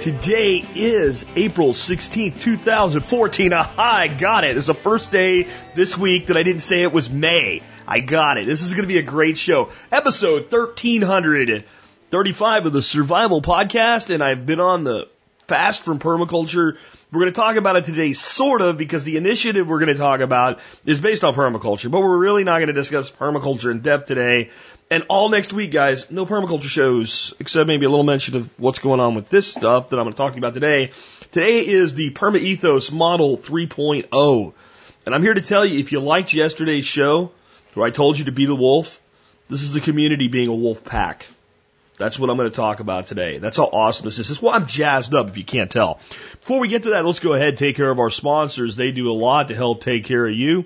Today is April 16th, 2014. Aha, I got it. It's the first day this week that I didn't say it was May. I got it. This is going to be a great show. Episode 1335 of the Survival Podcast, and I've been on the fast from permaculture. We're going to talk about it today, sort of, because the initiative we're going to talk about is based on permaculture, but we're really not going to discuss permaculture in depth today. And all next week, guys, no permaculture shows, except maybe a little mention of what's going on with this stuff that I'm going to talk about today. Today is the Perma Ethos Model 3.0. And I'm here to tell you, if you liked yesterday's show, where I told you to be the wolf, this is the community being a wolf pack. That's what I'm going to talk about today. That's how awesome this is. This is why I'm jazzed up, if you can't tell. Before we get to that, let's go ahead and take care of our sponsors. They do a lot to help take care of you.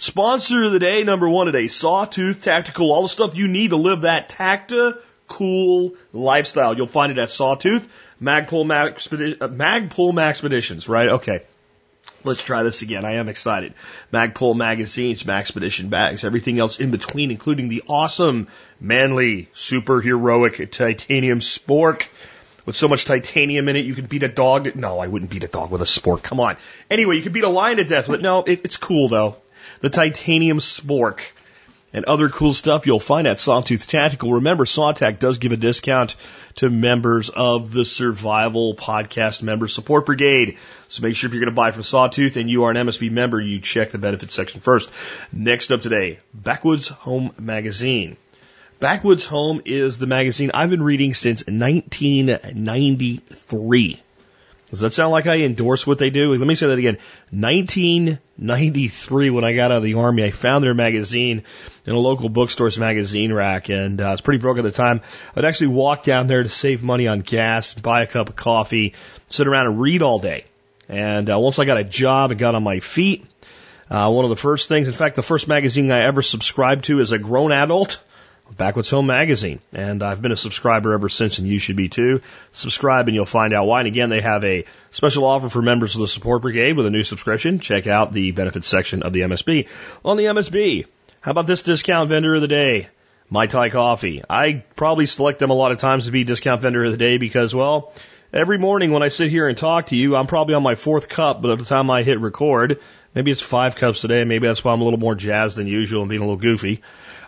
Sponsor of the day, number one today, Sawtooth Tactical. All the stuff you need to live that tacta cool lifestyle. You'll find it at Sawtooth, Magpul Max, uh, Magpul Maxpeditions, right? Okay. Let's try this again. I am excited. Magpul magazines, Maxpedition bags, everything else in between, including the awesome, manly, super heroic titanium spork. With so much titanium in it, you could beat a dog. No, I wouldn't beat a dog with a spork. Come on. Anyway, you could beat a lion to death with. No, it, it's cool though. The titanium spork and other cool stuff you'll find at Sawtooth Tactical. Remember, Sawtac does give a discount to members of the Survival Podcast Member Support Brigade. So make sure if you're going to buy from Sawtooth and you are an MSB member, you check the benefits section first. Next up today, Backwoods Home Magazine. Backwoods Home is the magazine I've been reading since 1993. Does that sound like I endorse what they do? Let me say that again. 1993, when I got out of the army, I found their magazine in a local bookstore's magazine rack, and uh, was pretty broke at the time. I'd actually walk down there to save money on gas, buy a cup of coffee, sit around and read all day. And uh, once I got a job and got on my feet, uh, one of the first things, in fact, the first magazine I ever subscribed to as a grown adult Backwoods Home Magazine. And I've been a subscriber ever since, and you should be too. Subscribe and you'll find out why. And again, they have a special offer for members of the Support Brigade with a new subscription. Check out the benefits section of the MSB. On the MSB, how about this discount vendor of the day? Mai Tai Coffee. I probably select them a lot of times to be discount vendor of the day because, well, every morning when I sit here and talk to you, I'm probably on my fourth cup, but at the time I hit record, maybe it's five cups today, maybe that's why I'm a little more jazzed than usual and being a little goofy.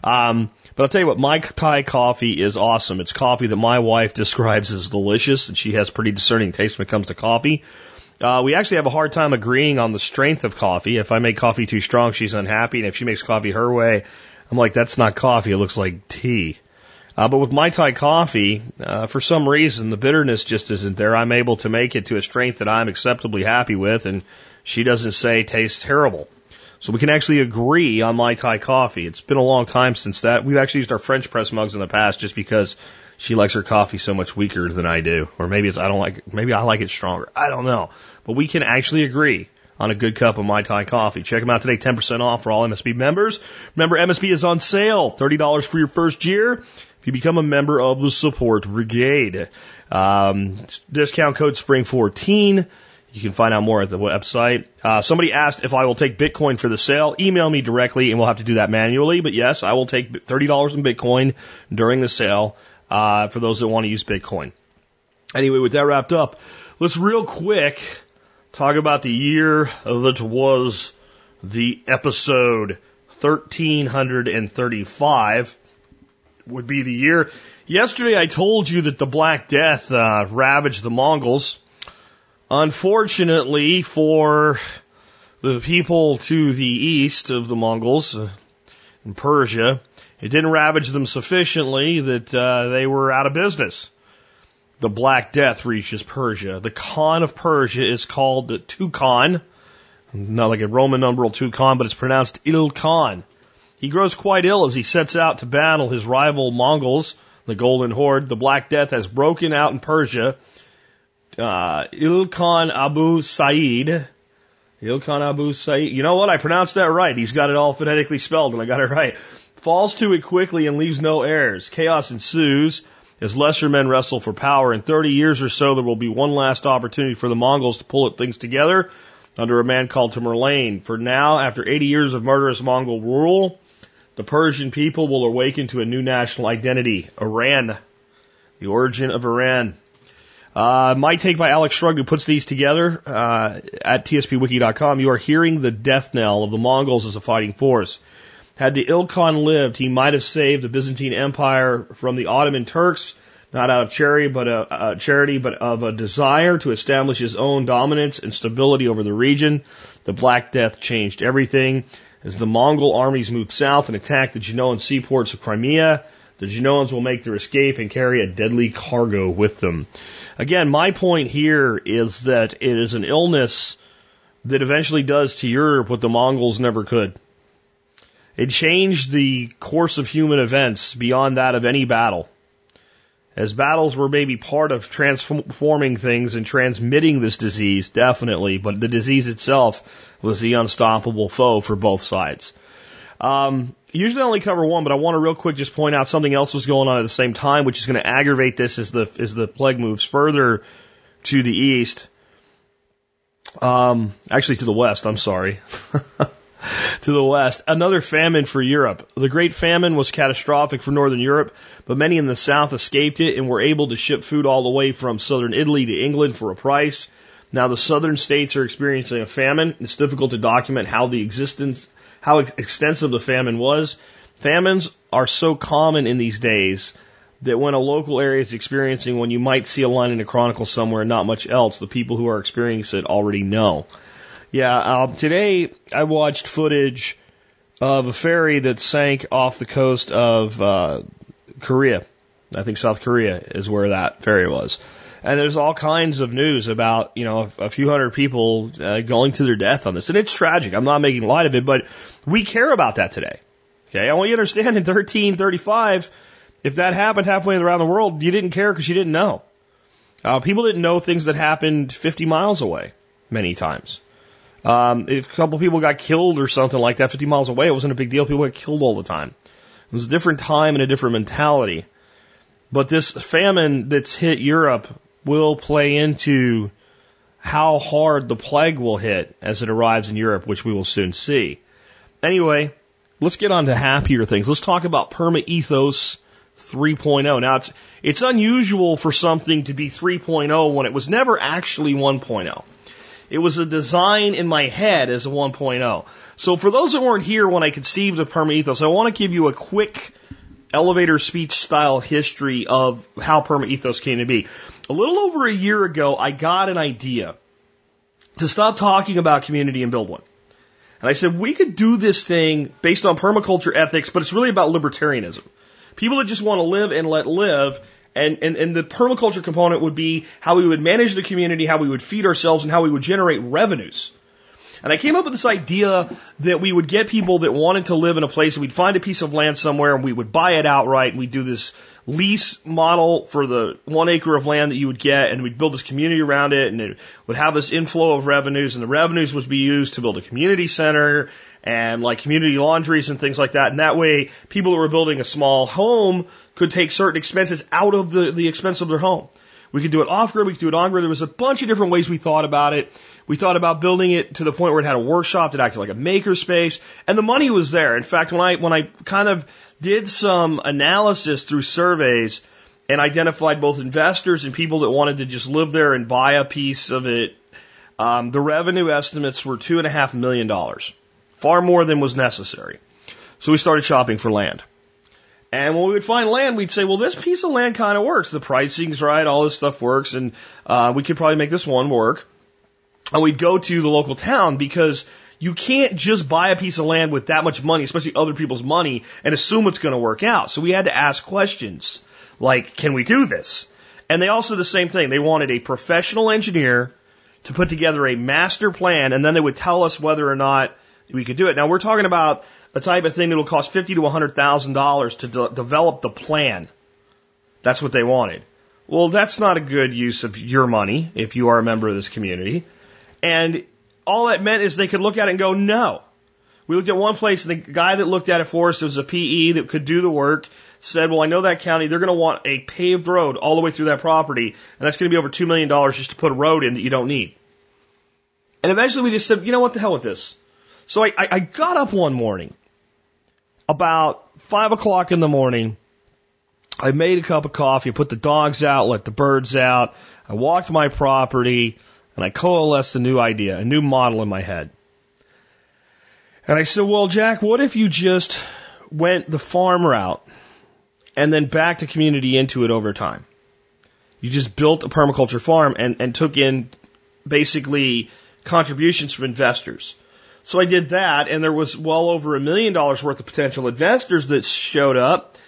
Um, but I'll tell you what, Mai Tai coffee is awesome. It's coffee that my wife describes as delicious, and she has pretty discerning taste when it comes to coffee. Uh, we actually have a hard time agreeing on the strength of coffee. If I make coffee too strong, she's unhappy, and if she makes coffee her way, I'm like, that's not coffee. It looks like tea. Uh, but with Mai Tai coffee, uh, for some reason, the bitterness just isn't there. I'm able to make it to a strength that I'm acceptably happy with, and she doesn't say tastes terrible. So we can actually agree on Mai Tai coffee. It's been a long time since that. We've actually used our French press mugs in the past just because she likes her coffee so much weaker than I do. Or maybe it's, I don't like, maybe I like it stronger. I don't know. But we can actually agree on a good cup of Mai Tai coffee. Check them out today, 10% off for all MSB members. Remember, MSB is on sale, $30 for your first year if you become a member of the support brigade. Um, discount code SPRING14. You can find out more at the website. Uh, somebody asked if I will take Bitcoin for the sale. Email me directly, and we'll have to do that manually. But yes, I will take thirty dollars in Bitcoin during the sale uh, for those that want to use Bitcoin. Anyway, with that wrapped up, let's real quick talk about the year that was the episode thirteen hundred and thirty-five. Would be the year. Yesterday, I told you that the Black Death uh, ravaged the Mongols. Unfortunately for the people to the east of the Mongols uh, in Persia, it didn't ravage them sufficiently that uh, they were out of business. The Black Death reaches Persia. The Khan of Persia is called the Tukhan, not like a Roman numeral Tukhan, but it's pronounced Il Khan. He grows quite ill as he sets out to battle his rival Mongols, the Golden Horde. The Black Death has broken out in Persia uh, Ilkhan Abu Said Ilkhan Abu Sa'id. You know what? I pronounced that right. He's got it all phonetically spelled, and I got it right. Falls to it quickly and leaves no heirs. Chaos ensues as lesser men wrestle for power. In 30 years or so, there will be one last opportunity for the Mongols to pull things together under a man called Tamerlane. For now, after 80 years of murderous Mongol rule, the Persian people will awaken to a new national identity, Iran. The origin of Iran. Uh, my take by Alex Shrugged, who puts these together uh, at tspwiki.com. You are hearing the death knell of the Mongols as a fighting force. Had the Ilkhan lived, he might have saved the Byzantine Empire from the Ottoman Turks, not out of charity, but a, uh, a uh, charity, but of a desire to establish his own dominance and stability over the region. The Black Death changed everything. As the Mongol armies moved south and attacked the Genoan seaports of Crimea, the Genoans will make their escape and carry a deadly cargo with them. Again, my point here is that it is an illness that eventually does to Europe what the Mongols never could. It changed the course of human events beyond that of any battle. As battles were maybe part of transforming things and transmitting this disease, definitely, but the disease itself was the unstoppable foe for both sides. Um, usually I only cover one, but I want to real quick just point out something else was going on at the same time, which is going to aggravate this as the as the plague moves further to the east. Um, actually, to the west. I'm sorry. to the west. Another famine for Europe. The Great Famine was catastrophic for Northern Europe, but many in the South escaped it and were able to ship food all the way from southern Italy to England for a price. Now the southern states are experiencing a famine. It's difficult to document how the existence, how extensive the famine was. Famines are so common in these days that when a local area is experiencing one, you might see a line in a chronicle somewhere, and not much else. The people who are experiencing it already know. Yeah, um, today I watched footage of a ferry that sank off the coast of uh, Korea. I think South Korea is where that ferry was. And there's all kinds of news about, you know, a, a few hundred people uh, going to their death on this. And it's tragic. I'm not making light of it, but we care about that today. Okay. I want you to understand in 1335, if that happened halfway around the world, you didn't care because you didn't know. Uh, people didn't know things that happened 50 miles away many times. Um, if a couple people got killed or something like that 50 miles away, it wasn't a big deal. People got killed all the time. It was a different time and a different mentality. But this famine that's hit Europe will play into how hard the plague will hit as it arrives in Europe, which we will soon see. Anyway, let's get on to happier things. Let's talk about permaethos 3.0. Now it's, it's unusual for something to be 3.0 when it was never actually 1.0. It was a design in my head as a 1.0. So for those that weren't here when I conceived of Permaethos, I want to give you a quick elevator speech style history of how Permaethos came to be. A little over a year ago, I got an idea to stop talking about community and build one. And I said, we could do this thing based on permaculture ethics, but it's really about libertarianism. People that just want to live and let live and, and, and the permaculture component would be how we would manage the community, how we would feed ourselves, and how we would generate revenues. And I came up with this idea that we would get people that wanted to live in a place, and we'd find a piece of land somewhere, and we would buy it outright, and we'd do this lease model for the one acre of land that you would get, and we'd build this community around it, and it would have this inflow of revenues, and the revenues would be used to build a community center and like community laundries and things like that. And that way, people who were building a small home could take certain expenses out of the, the expense of their home. We could do it off grid, we could do it on grid. There was a bunch of different ways we thought about it. We thought about building it to the point where it had a workshop that acted like a maker space, and the money was there. In fact, when I when I kind of did some analysis through surveys and identified both investors and people that wanted to just live there and buy a piece of it, um, the revenue estimates were two and a half million dollars, far more than was necessary. So we started shopping for land. And when we would find land, we'd say, well, this piece of land kind of works. The pricing's right, all this stuff works, and uh, we could probably make this one work. And we'd go to the local town because you can't just buy a piece of land with that much money, especially other people's money, and assume it's going to work out. So we had to ask questions like, can we do this? And they also the same thing. They wanted a professional engineer to put together a master plan, and then they would tell us whether or not we could do it. Now we're talking about the type of thing that will cost fifty to hundred thousand dollars to de- develop the plan. That's what they wanted. Well, that's not a good use of your money if you are a member of this community. And all that meant is they could look at it and go, no. We looked at one place, and the guy that looked at it for us it was a PE that could do the work. Said, well, I know that county, they're going to want a paved road all the way through that property, and that's going to be over $2 million just to put a road in that you don't need. And eventually we just said, you know what, the hell with this. So I, I, I got up one morning, about 5 o'clock in the morning. I made a cup of coffee, put the dogs out, let the birds out. I walked my property, and I coalesced a new idea, a new model in my head. And I said, well, Jack, what if you just went the farm route and then backed the community into it over time? You just built a permaculture farm and, and took in basically contributions from investors. So I did that, and there was well over a million dollars worth of potential investors that showed up.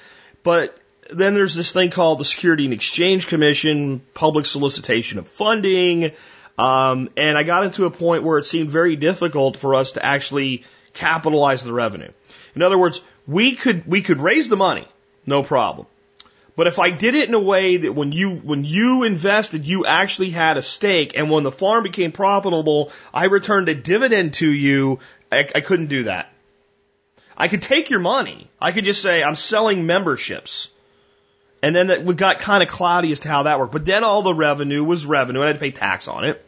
But then there's this thing called the Security and Exchange Commission, public solicitation of funding. Um, and I got into a point where it seemed very difficult for us to actually capitalize the revenue. In other words, we could, we could raise the money, no problem. But if I did it in a way that when you, when you invested, you actually had a stake, and when the farm became profitable, I returned a dividend to you, I, I couldn't do that. I could take your money. I could just say, I'm selling memberships. And then it got kind of cloudy as to how that worked. But then all the revenue was revenue, and I had to pay tax on it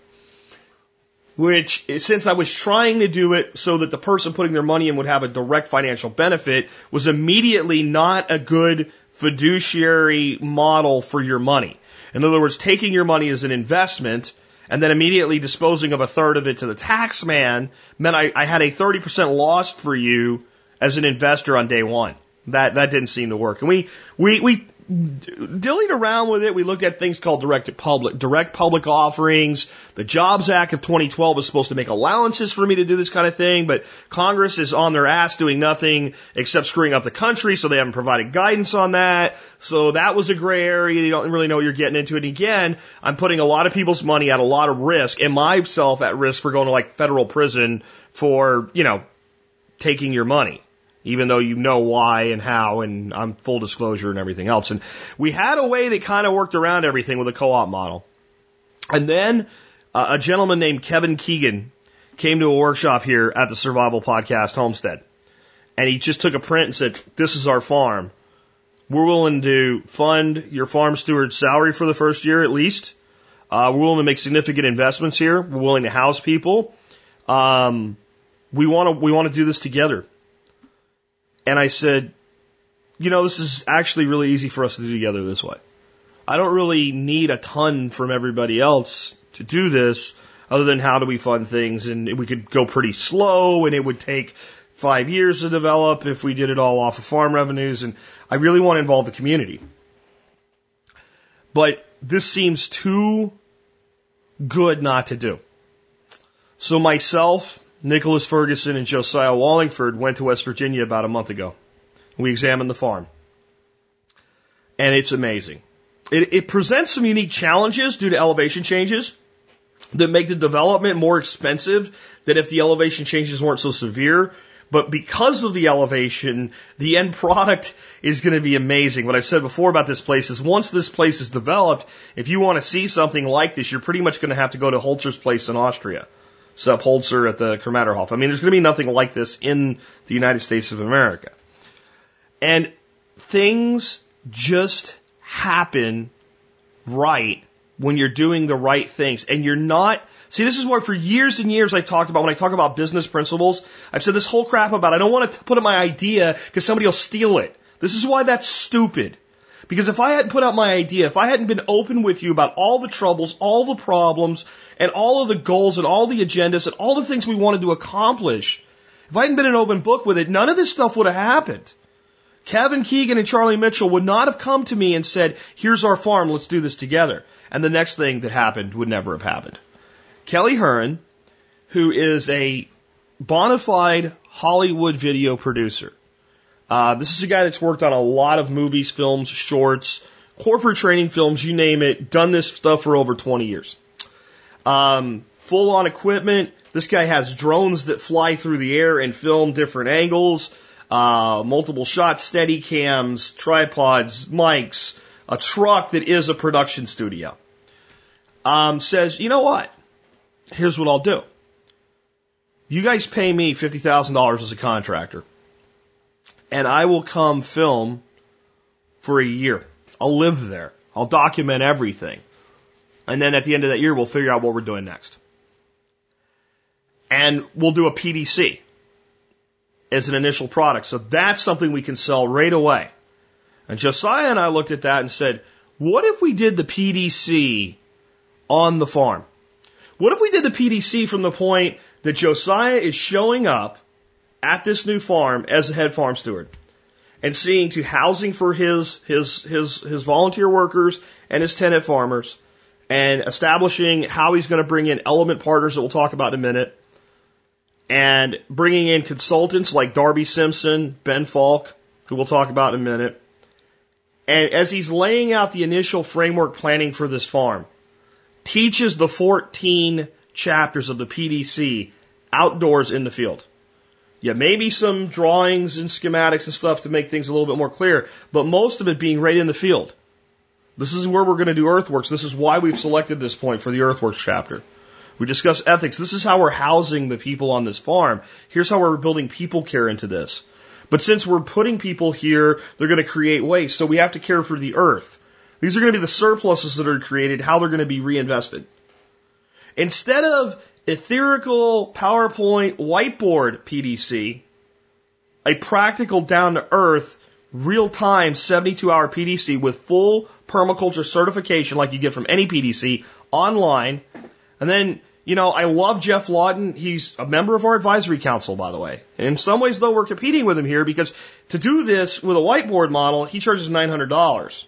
which since I was trying to do it so that the person putting their money in would have a direct financial benefit was immediately not a good fiduciary model for your money. In other words, taking your money as an investment and then immediately disposing of a third of it to the tax man meant I, I had a 30% loss for you as an investor on day one. That, that didn't seem to work. And we, we, we dillied around with it. We looked at things called direct public, direct public offerings. The Jobs Act of 2012 was supposed to make allowances for me to do this kind of thing, but Congress is on their ass doing nothing except screwing up the country, so they haven't provided guidance on that. So that was a gray area. You don't really know what you're getting into. And again, I'm putting a lot of people's money at a lot of risk and myself at risk for going to like federal prison for, you know, taking your money even though you know why and how and I'm full disclosure and everything else. And we had a way that kind of worked around everything with a co-op model. And then uh, a gentleman named Kevin Keegan came to a workshop here at the Survival Podcast Homestead. And he just took a print and said, this is our farm. We're willing to fund your farm steward's salary for the first year at least. Uh, we're willing to make significant investments here. We're willing to house people. Um, we want to we want to do this together. And I said, you know, this is actually really easy for us to do together this way. I don't really need a ton from everybody else to do this other than how do we fund things and we could go pretty slow and it would take five years to develop if we did it all off of farm revenues and I really want to involve the community. But this seems too good not to do. So myself Nicholas Ferguson and Josiah Wallingford went to West Virginia about a month ago. We examined the farm. And it's amazing. It, it presents some unique challenges due to elevation changes that make the development more expensive than if the elevation changes weren't so severe. But because of the elevation, the end product is going to be amazing. What I've said before about this place is once this place is developed, if you want to see something like this, you're pretty much going to have to go to Holzer's place in Austria. Sepp Holzer at the Krameterhof. I mean, there's going to be nothing like this in the United States of America. And things just happen right when you're doing the right things and you're not See, this is why for years and years I've talked about when I talk about business principles, I've said this whole crap about I don't want to put up my idea because somebody will steal it. This is why that's stupid. Because if I hadn't put out my idea, if I hadn't been open with you about all the troubles, all the problems, and all of the goals and all the agendas and all the things we wanted to accomplish, if I hadn't been an open book with it, none of this stuff would have happened. Kevin Keegan and Charlie Mitchell would not have come to me and said, here's our farm, let's do this together. And the next thing that happened would never have happened. Kelly Hearn, who is a bona fide Hollywood video producer, uh, this is a guy that's worked on a lot of movies, films, shorts, corporate training films, you name it, done this stuff for over 20 years. Um, full on equipment. This guy has drones that fly through the air and film different angles, uh, multiple shots, steady cams, tripods, mics, a truck that is a production studio. Um, says, you know what? Here's what I'll do. you guys pay me $50,000 as a contractor and I will come film for a year. I'll live there. I'll document everything. And then at the end of that year, we'll figure out what we're doing next. And we'll do a PDC as an initial product. So that's something we can sell right away. And Josiah and I looked at that and said, what if we did the PDC on the farm? What if we did the PDC from the point that Josiah is showing up at this new farm as the head farm steward and seeing to housing for his, his, his, his volunteer workers and his tenant farmers and establishing how he's going to bring in element partners that we'll talk about in a minute and bringing in consultants like Darby Simpson, Ben Falk, who we'll talk about in a minute. And as he's laying out the initial framework planning for this farm, teaches the 14 chapters of the PDC outdoors in the field. Yeah, maybe some drawings and schematics and stuff to make things a little bit more clear, but most of it being right in the field. This is where we're going to do earthworks. This is why we've selected this point for the earthworks chapter. We discuss ethics. This is how we're housing the people on this farm. Here's how we're building people care into this. But since we're putting people here, they're going to create waste. So we have to care for the earth. These are going to be the surpluses that are created, how they're going to be reinvested. Instead of etherical PowerPoint whiteboard PDC, a practical down to earth, real time 72 hour PDC with full permaculture certification like you get from any PDC online. And then, you know, I love Geoff Lawton. He's a member of our advisory council, by the way. And in some ways, though, we're competing with him here because to do this with a whiteboard model, he charges $900.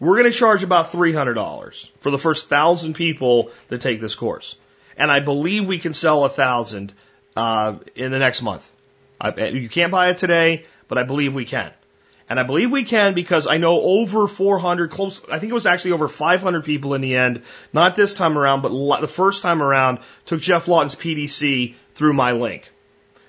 We're going to charge about $300 for the first thousand people that take this course. And I believe we can sell a thousand uh, in the next month. I, you can't buy it today, but I believe we can. And I believe we can because I know over 400, close, I think it was actually over 500 people in the end, not this time around, but the first time around, took Geoff Lawton's PDC through my link.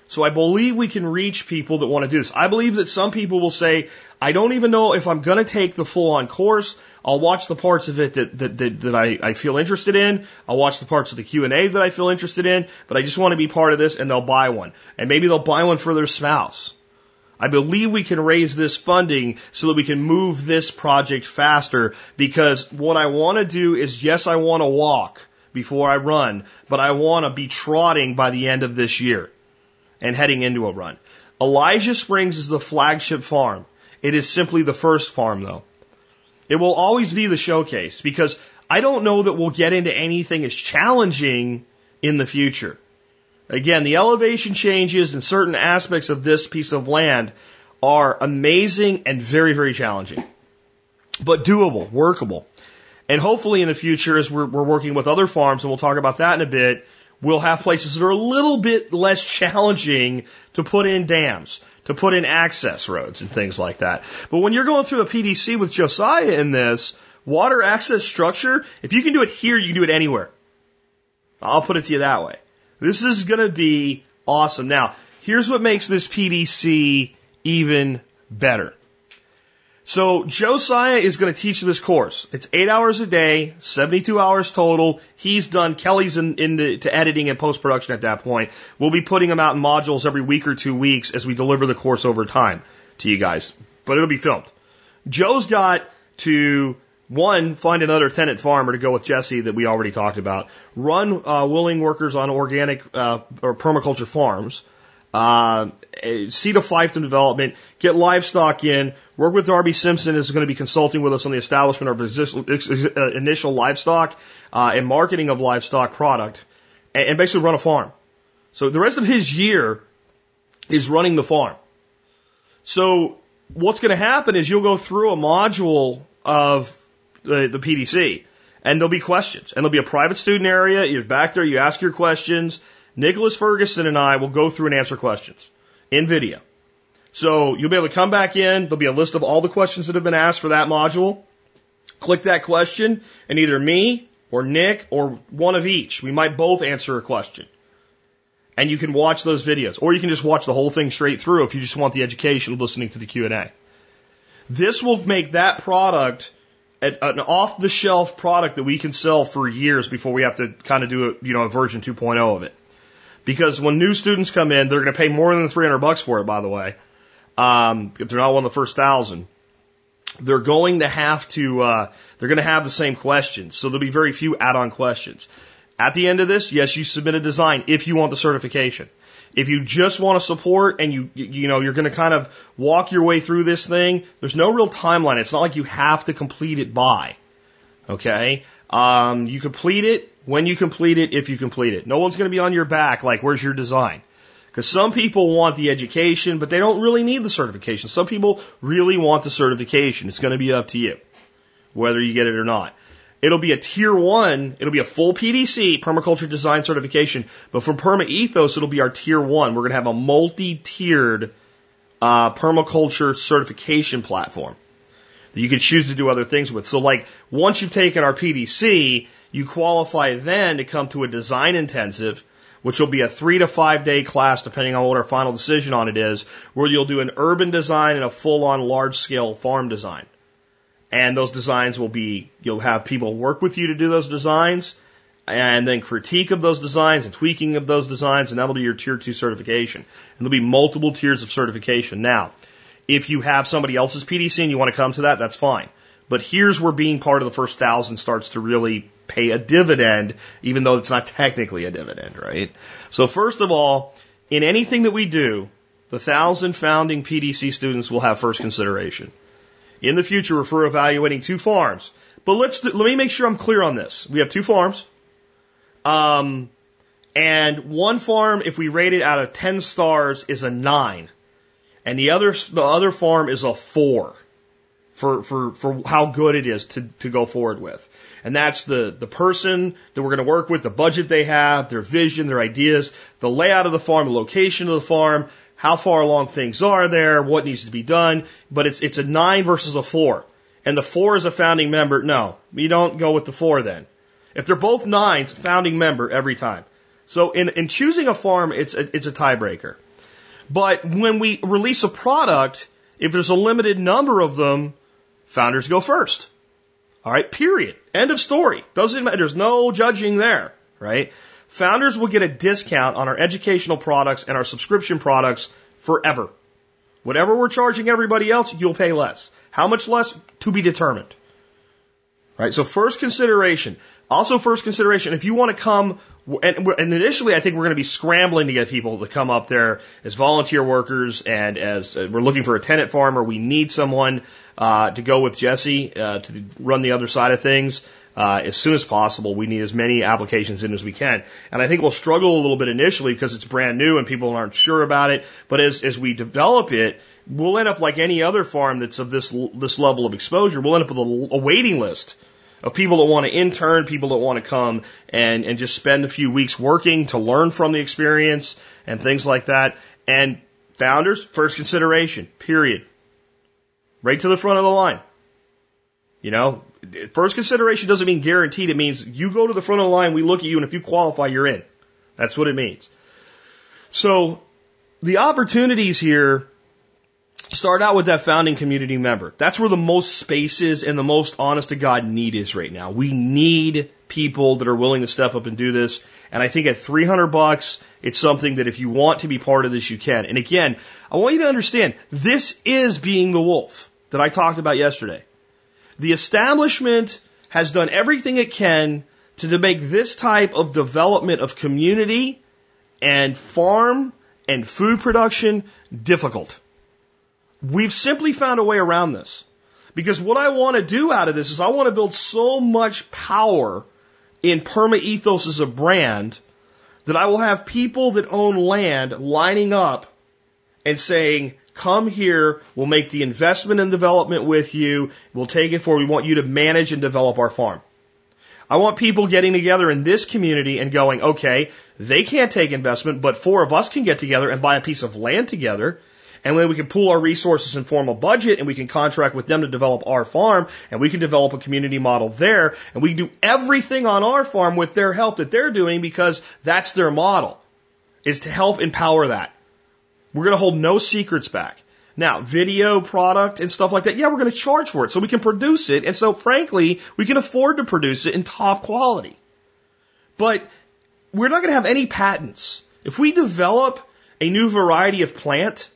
So I believe we can reach people that want to do this. I believe that some people will say, I don't even know if I'm going to take the full on course. I'll watch the parts of it that, that, that, that I, I feel interested in. I'll watch the parts of the Q&A that I feel interested in, but I just want to be part of this and they'll buy one. And maybe they'll buy one for their spouse. I believe we can raise this funding so that we can move this project faster because what I want to do is, yes, I want to walk before I run, but I want to be trotting by the end of this year and heading into a run. Elijah Springs is the flagship farm. It is simply the first farm though. It will always be the showcase because I don't know that we'll get into anything as challenging in the future. Again, the elevation changes in certain aspects of this piece of land are amazing and very, very challenging, but doable, workable. And hopefully in the future, as we're, we're working with other farms, and we'll talk about that in a bit, we'll have places that are a little bit less challenging to put in dams, to put in access roads and things like that. But when you're going through a PDC with Josiah in this, water access structure, if you can do it here, you can do it anywhere. I'll put it to you that way. This is going to be awesome. Now, here's what makes this PDC even better. So Josiah is going to teach this course. It's eight hours a day, 72 hours total. He's done, Kelly's in, into editing and post production at that point. We'll be putting them out in modules every week or two weeks as we deliver the course over time to you guys. But it'll be filmed. Joe's got to one, find another tenant farmer to go with Jesse that we already talked about. Run uh, willing workers on organic uh, or permaculture farms. Uh, see the Fiefdom development. Get livestock in. Work with Darby Simpson is going to be consulting with us on the establishment of uh, initial livestock uh, and marketing of livestock product, and basically run a farm. So the rest of his year is running the farm. So what's going to happen is you'll go through a module of the, the PDC. And there'll be questions. And there'll be a private student area. You're back there, you ask your questions. Nicholas Ferguson and I will go through and answer questions in video. So you'll be able to come back in. There'll be a list of all the questions that have been asked for that module. Click that question, and either me or Nick or one of each, we might both answer a question. And you can watch those videos, or you can just watch the whole thing straight through if you just want the education of listening to the Q&A. This will make that product an off the shelf product that we can sell for years before we have to kind of do a, you know, a version 2.0 of it. Because when new students come in, they're going to pay more than 300 bucks for it, by the way. Um, if they're not one of the first thousand, they're going to have to, uh, they're going to have the same questions. So there'll be very few add-on questions. At the end of this, yes, you submit a design if you want the certification. If you just want to support and you, you know, you're going to kind of walk your way through this thing, there's no real timeline. It's not like you have to complete it by. Okay? Um, you complete it when you complete it, if you complete it. No one's going to be on your back like, where's your design? Because some people want the education, but they don't really need the certification. Some people really want the certification. It's going to be up to you whether you get it or not. It'll be a tier one, it'll be a full PDC, permaculture design certification, but for Perma Ethos, it'll be our tier one. We're going to have a multi tiered uh, permaculture certification platform that you can choose to do other things with. So, like, once you've taken our PDC, you qualify then to come to a design intensive, which will be a three to five day class, depending on what our final decision on it is, where you'll do an urban design and a full on large scale farm design. And those designs will be, you'll have people work with you to do those designs and then critique of those designs and tweaking of those designs, and that'll be your tier two certification. And there'll be multiple tiers of certification. Now, if you have somebody else's PDC and you want to come to that, that's fine. But here's where being part of the first thousand starts to really pay a dividend, even though it's not technically a dividend, right? So first of all, in anything that we do, the thousand founding PDC students will have first consideration. In the future, if we're evaluating two farms, but let's let me make sure I'm clear on this. We have two farms, um, and one farm, if we rate it out of ten stars, is a nine, and the other the other farm is a four for for for how good it is to to go forward with. And that's the the person that we're going to work with, the budget they have, their vision, their ideas, the layout of the farm, the location of the farm, how far along things are there, what needs to be done. But it's it's a nine versus a four, and the four is a founding member. No, you don't go with the four then. If they're both nines, founding member every time. So in in choosing a farm, it's a, it's a tiebreaker. But when we release a product, if there's a limited number of them, founders go first. All right, period. End of story. Doesn't matter. There's no judging there, right? Founders will get a discount on our educational products and our subscription products forever. Whatever we're charging everybody else, you'll pay less. How much less? To be determined. Right? So first consideration. Also first consideration, if you want to come, and, and initially I think we're going to be scrambling to get people to come up there as volunteer workers and as uh, we're looking for a tenant farmer. We need someone, uh, to go with Jesse, uh, to run the other side of things uh, as soon as possible. We need as many applications in as we can. And I think we'll struggle a little bit initially because it's brand new and people aren't sure about it. But as, as we develop it, we'll end up like any other farm that's of this, this level of exposure. We'll end up with a, a waiting list of people that want to intern, people that want to come and, and just spend a few weeks working to learn from the experience and things like that. And founders, first consideration, period. Right to the front of the line. You know, first consideration doesn't mean guaranteed. It means you go to the front of the line, we look at you, and if you qualify, you're in. That's what it means. So the opportunities here start out with that founding community member. That's where the most space is and the most honest to God need is right now. We need people that are willing to step up and do this. And I think at 300 bucks, it's something that if you want to be part of this, you can. And again, I want you to understand this is being the wolf that I talked about yesterday. The establishment has done everything it can to make this type of development of community and farm and food production difficult. We've simply found a way around this. Because what I want to do out of this is I want to build so much power in Perma Ethos as a brand that I will have people that own land lining up and saying, Come here. We'll make the investment and development with you. We'll take it for. We want you to manage and develop our farm. I want people getting together in this community and going, okay, they can't take investment, but four of us can get together and buy a piece of land together. And then we can pool our resources and form a budget and we can contract with them to develop our farm and we can develop a community model there and we can do everything on our farm with their help that they're doing because that's their model is to help empower that. We're going to hold no secrets back. Now, video product and stuff like that, yeah, we're going to charge for it so we can produce it. And so, frankly, we can afford to produce it in top quality. But we're not going to have any patents. If we develop a new variety of plant,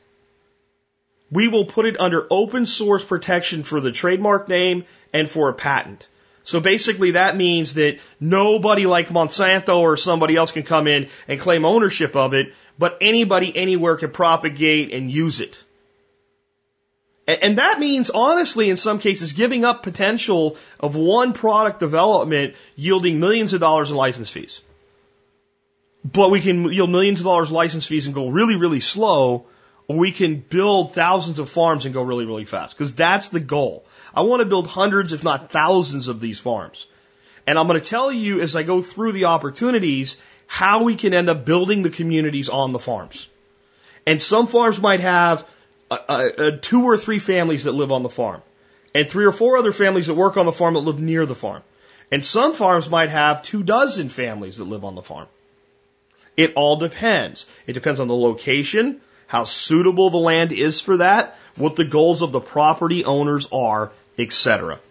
we will put it under open source protection for the trademark name and for a patent. So basically that means that nobody like Monsanto or somebody else can come in and claim ownership of it, but anybody anywhere can propagate and use it. And that means, honestly, in some cases, giving up potential of one product development yielding millions of dollars in license fees. But we can yield millions of dollars license fees and go really, really slow, or we can build thousands of farms and go really, really fast. Because that's the goal. I want to build hundreds, if not thousands, of these farms. And I'm going to tell you as I go through the opportunities how we can end up building the communities on the farms. And some farms might have a, a, a two or three families that live on the farm, and three or four other families that work on the farm that live near the farm. And some farms might have two dozen families that live on the farm. It all depends. It depends on the location, how suitable the land is for that, what the goals of the property owners are, etc.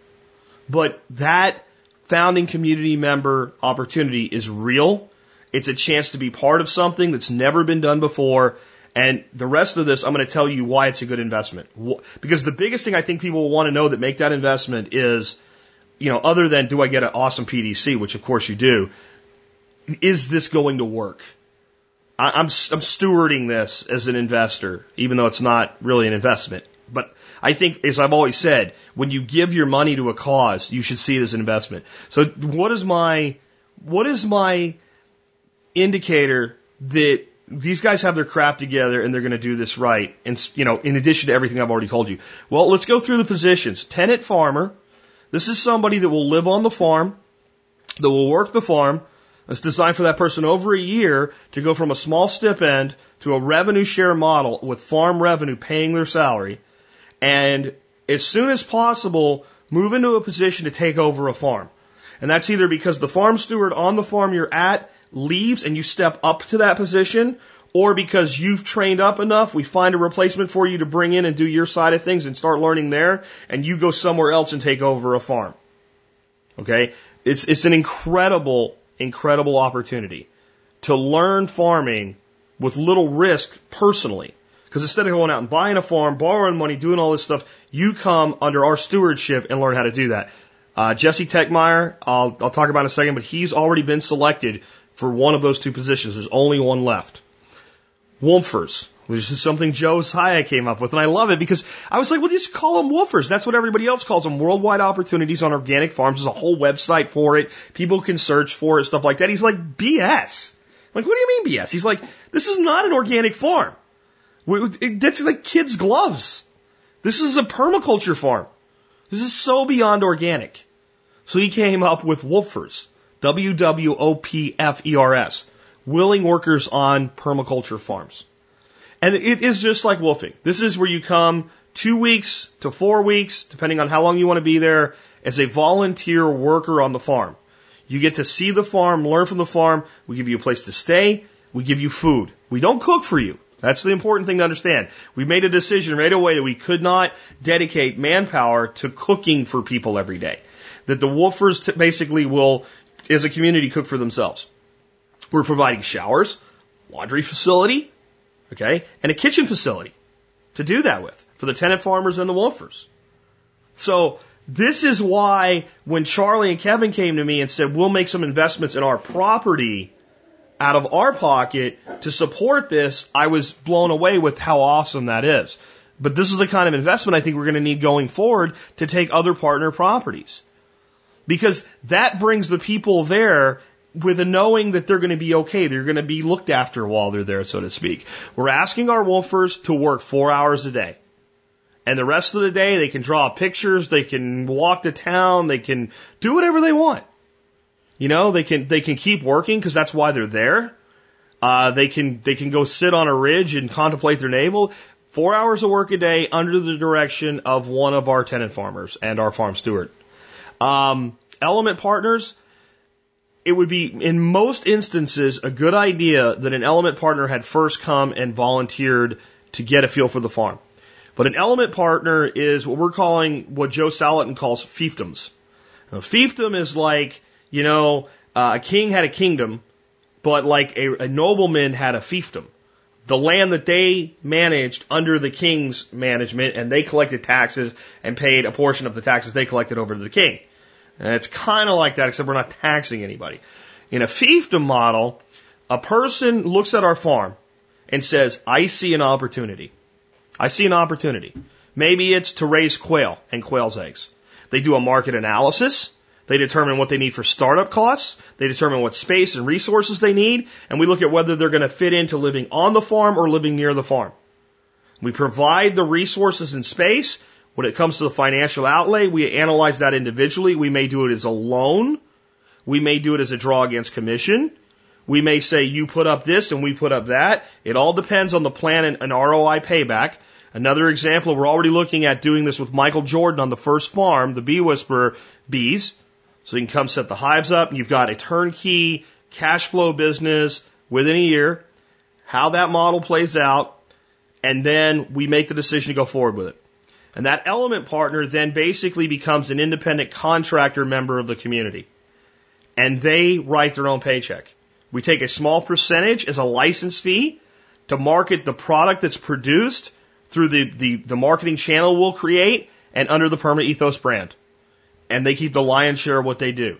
But that founding community member opportunity is real. It's a chance to be part of something that's never been done before. And the rest of this, I'm going to tell you why it's a good investment. Because the biggest thing I think people will want to know that make that investment is, you know, other than do I get an awesome PDC, which of course you do, is this going to work? I, I'm, I'm stewarding this as an investor, even though it's not really an investment. But I think, as I've always said, when you give your money to a cause, you should see it as an investment. So what is my, what is my indicator that these guys have their crap together and they're going to do this right? And, you know, in addition to everything I've already told you. Well, let's go through the positions. Tenant farmer. This is somebody that will live on the farm, that will work the farm, it's designed for that person over a year to go from a small stipend to a revenue share model with farm revenue paying their salary. And as soon as possible, move into a position to take over a farm. And that's either because the farm steward on the farm you're at leaves and you step up to that position, or because you've trained up enough, we find a replacement for you to bring in and do your side of things and start learning there, and you go somewhere else and take over a farm. Okay? It's, it's an incredible incredible opportunity to learn farming with little risk personally. Because instead of going out and buying a farm, borrowing money, doing all this stuff, you come under our stewardship and learn how to do that. Uh, Jesse Techmeyer, I'll, I'll talk about in a second, but he's already been selected for one of those two positions. There's only one left. Wolfers which is something Joe came up with. And I love it because I was like, well, just call them woofers. That's what everybody else calls them. Worldwide Opportunities on Organic Farms. There's a whole website for it. People can search for it, stuff like that. He's like, BS. I'm like, what do you mean BS? He's like, this is not an organic farm. That's like kids' gloves. This is a permaculture farm. This is so beyond organic. So he came up with woofers. W-W-O-P-F-E-R-S. Willing workers on permaculture farms. And it is just like wolfing. This is where you come two weeks to four weeks, depending on how long you want to be there, as a volunteer worker on the farm. You get to see the farm, learn from the farm. We give you a place to stay. We give you food. We don't cook for you. That's the important thing to understand. We made a decision right away that we could not dedicate manpower to cooking for people every day. That the wolfers basically will, as a community, cook for themselves. We're providing showers, laundry facility, okay, and a kitchen facility to do that with for the tenant farmers and the wolfers. So this is why when Charlie and Kevin came to me and said, we'll make some investments in our property out of our pocket to support this, I was blown away with how awesome that is. But this is the kind of investment I think we're going to need going forward to take other partner properties. Because that brings the people there with a knowing that they're going to be okay. They're going to be looked after while they're there, so to speak. We're asking our wolfers to work four hours a day. And the rest of the day, they can draw pictures, they can walk to town, they can do whatever they want. You know, they can, they can keep working because that's why they're there. Uh, they can, they can go sit on a ridge and contemplate their navel. Four hours of work a day under the direction of one of our tenant farmers and our farm steward. Um, element partners, it would be, in most instances, a good idea that an element partner had first come and volunteered to get a feel for the farm. But an element partner is what we're calling, what Joel Salatin calls fiefdoms. Now, fiefdom is like, you know, uh, a king had a kingdom, but like a, a nobleman had a fiefdom. The land that they managed under the king's management and they collected taxes and paid a portion of the taxes they collected over to the king. And it's kind of like that, except we're not taxing anybody. In a fiefdom model, a person looks at our farm and says, I see an opportunity. I see an opportunity. Maybe it's to raise quail and quail's eggs. They do a market analysis. They determine what they need for startup costs. They determine what space and resources they need. And we look at whether they're going to fit into living on the farm or living near the farm. We provide the resources and space. When it comes to the financial outlay, we analyze that individually. We may do it as a loan. We may do it as a draw against commission. We may say you put up this and we put up that. It all depends on the plan and, and ROI payback. Another example, we're already looking at doing this with Michael Jordan on the first farm, the Bee Whisperer bees. So you can come set the hives up. You've got a turnkey cash flow business within a year, how that model plays out, and then we make the decision to go forward with it. And that element partner then basically becomes an independent contractor member of the community. And they write their own paycheck. We take a small percentage as a license fee to market the product that's produced through the, the, the marketing channel we'll create and under the Perma Ethos brand. And they keep the lion's share of what they do.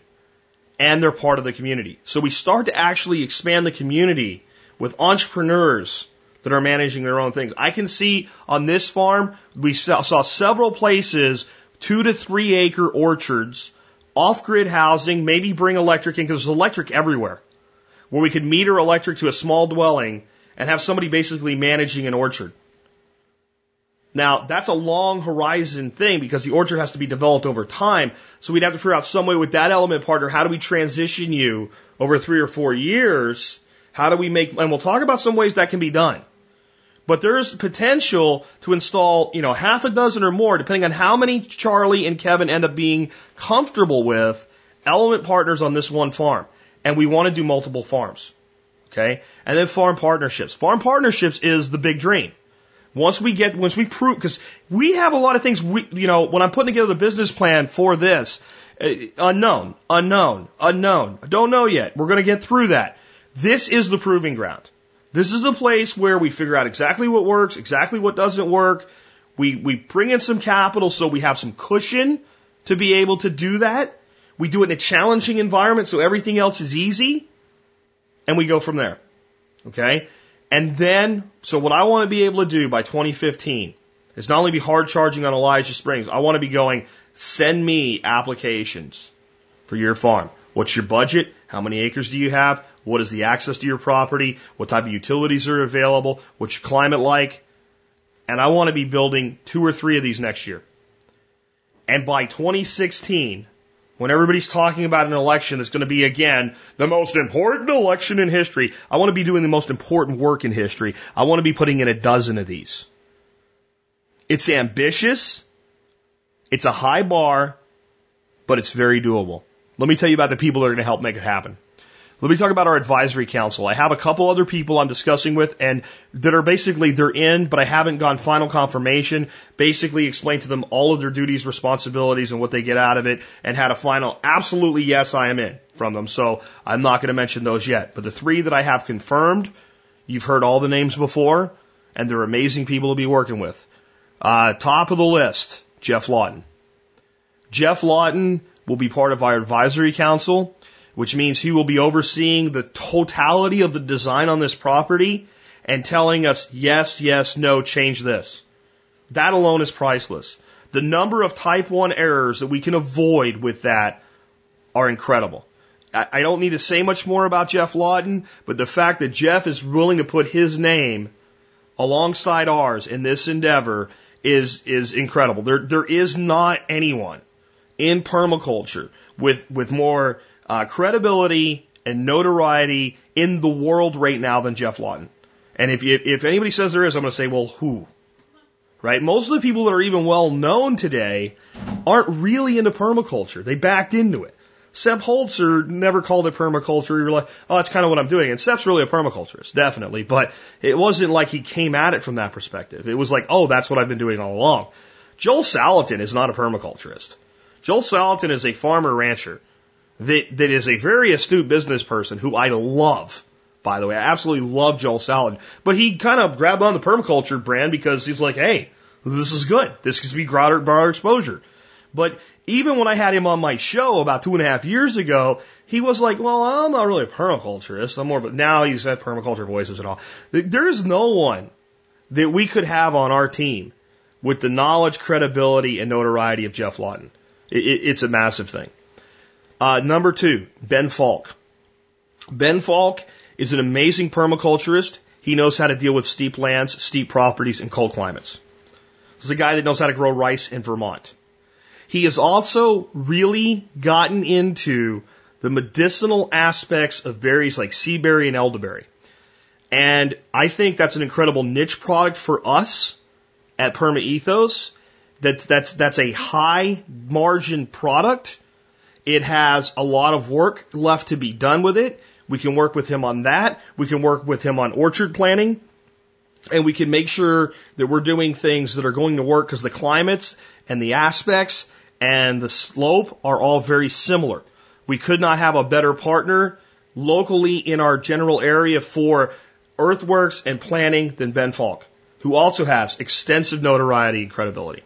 And they're part of the community. So we start to actually expand the community with entrepreneurs that are managing their own things. I can see on this farm, we saw, several places, two to three acre orchards, off grid housing, maybe bring electric in because there's electric everywhere, where we could meter electric to a small dwelling and have somebody basically managing an orchard. Now, that's a long horizon thing because the orchard has to be developed over time. So we'd have to figure out some way with that element partner. How do we transition you over three or four years? How do we make, and we'll talk about some ways that can be done. But there's potential to install, you know, half a dozen or more, depending on how many Charlie and Kevin end up being comfortable with, element partners on this one farm. And we want to do multiple farms. Okay. And then farm partnerships. Farm partnerships is the big dream. Once we get, once we prove, because we have a lot of things, we, you know, when I'm putting together the business plan for this, uh, unknown, unknown, unknown. Don't know yet. We're going to get through that. This is the proving ground. This is the place where we figure out exactly what works, exactly what doesn't work. We, we bring in some capital so we have some cushion to be able to do that. We do it in a challenging environment so everything else is easy. And we go from there. Okay? And then, so what I want to be able to do by 2015 is not only be hard charging on Elijah Springs, I want to be going, send me applications for your farm. What's your budget? How many acres do you have? What is the access to your property? What type of utilities are available? What's your climate like? And I want to be building two or three of these next year. And by 2016, when everybody's talking about an election that's going to be again the most important election in history, I want to be doing the most important work in history. I want to be putting in a dozen of these. It's ambitious. It's a high bar, but it's very doable. Let me tell you about the people that are going to help make it happen. Let me talk about our advisory council. I have a couple other people I'm discussing with and that are basically they're in, but I haven't gone final confirmation. Basically explain to them all of their duties, responsibilities, and what they get out of it, and had a final absolutely yes, I am in from them. So I'm not going to mention those yet. But the three that I have confirmed, you've heard all the names before, and they're amazing people to be working with. Uh, top of the list, Geoff Lawton. Geoff Lawton will be part of our advisory council which means he will be overseeing the totality of the design on this property and telling us, yes, yes, no, change this. That alone is priceless. The number of type 1 errors that we can avoid with that are incredible. I don't need to say much more about Geoff Lawton, but the fact that Geoff is willing to put his name alongside ours in this endeavor is, is incredible. There, there is not anyone in permaculture with, with more uh, credibility and notoriety in the world right now than Geoff Lawton. And if you, if anybody says there is, I'm going to say, well, who? Right? Most of the people that are even well known today aren't really into permaculture. They backed into it. Sepp Holzer never called it permaculture. He like, oh, that's kind of what I'm doing. And Sepp's really a permaculturist, definitely. But it wasn't like he came at it from that perspective. It was like, oh, that's what I've been doing all along. Joel Salatin is not a permaculturist. Joel Salatin is a farmer rancher that, that is a very astute business person who I love by the way. I absolutely love Joel Salatin. But he kind of grabbed on the permaculture brand because he's like, hey, this is good. This gives me broader, broader exposure. But even when I had him on my show about two and a half years ago, he was like, well, I'm not really a permaculturist. I'm more a, now he's had permaculture voices and all. There is no one that we could have on our team with the knowledge, credibility, and notoriety of Geoff Lawton. It, it, it's a massive thing. Uh, number two, Ben Falk. Ben Falk is an amazing permaculturist. He knows how to deal with steep lands, steep properties, and cold climates. Is a guy that knows how to grow rice in Vermont. He has also really gotten into the medicinal aspects of berries like sea berry and elderberry. And I think that's an incredible niche product for us at Perma Ethos. That's, that's, that's a high margin product. It has a lot of work left to be done with it. We can work with him on that. We can work with him on orchard planning. And we can make sure that we're doing things that are going to work because the climates and the aspects and the slope are all very similar. We could not have a better partner locally in our general area for earthworks and planning than Ben Falk, who also has extensive notoriety and credibility.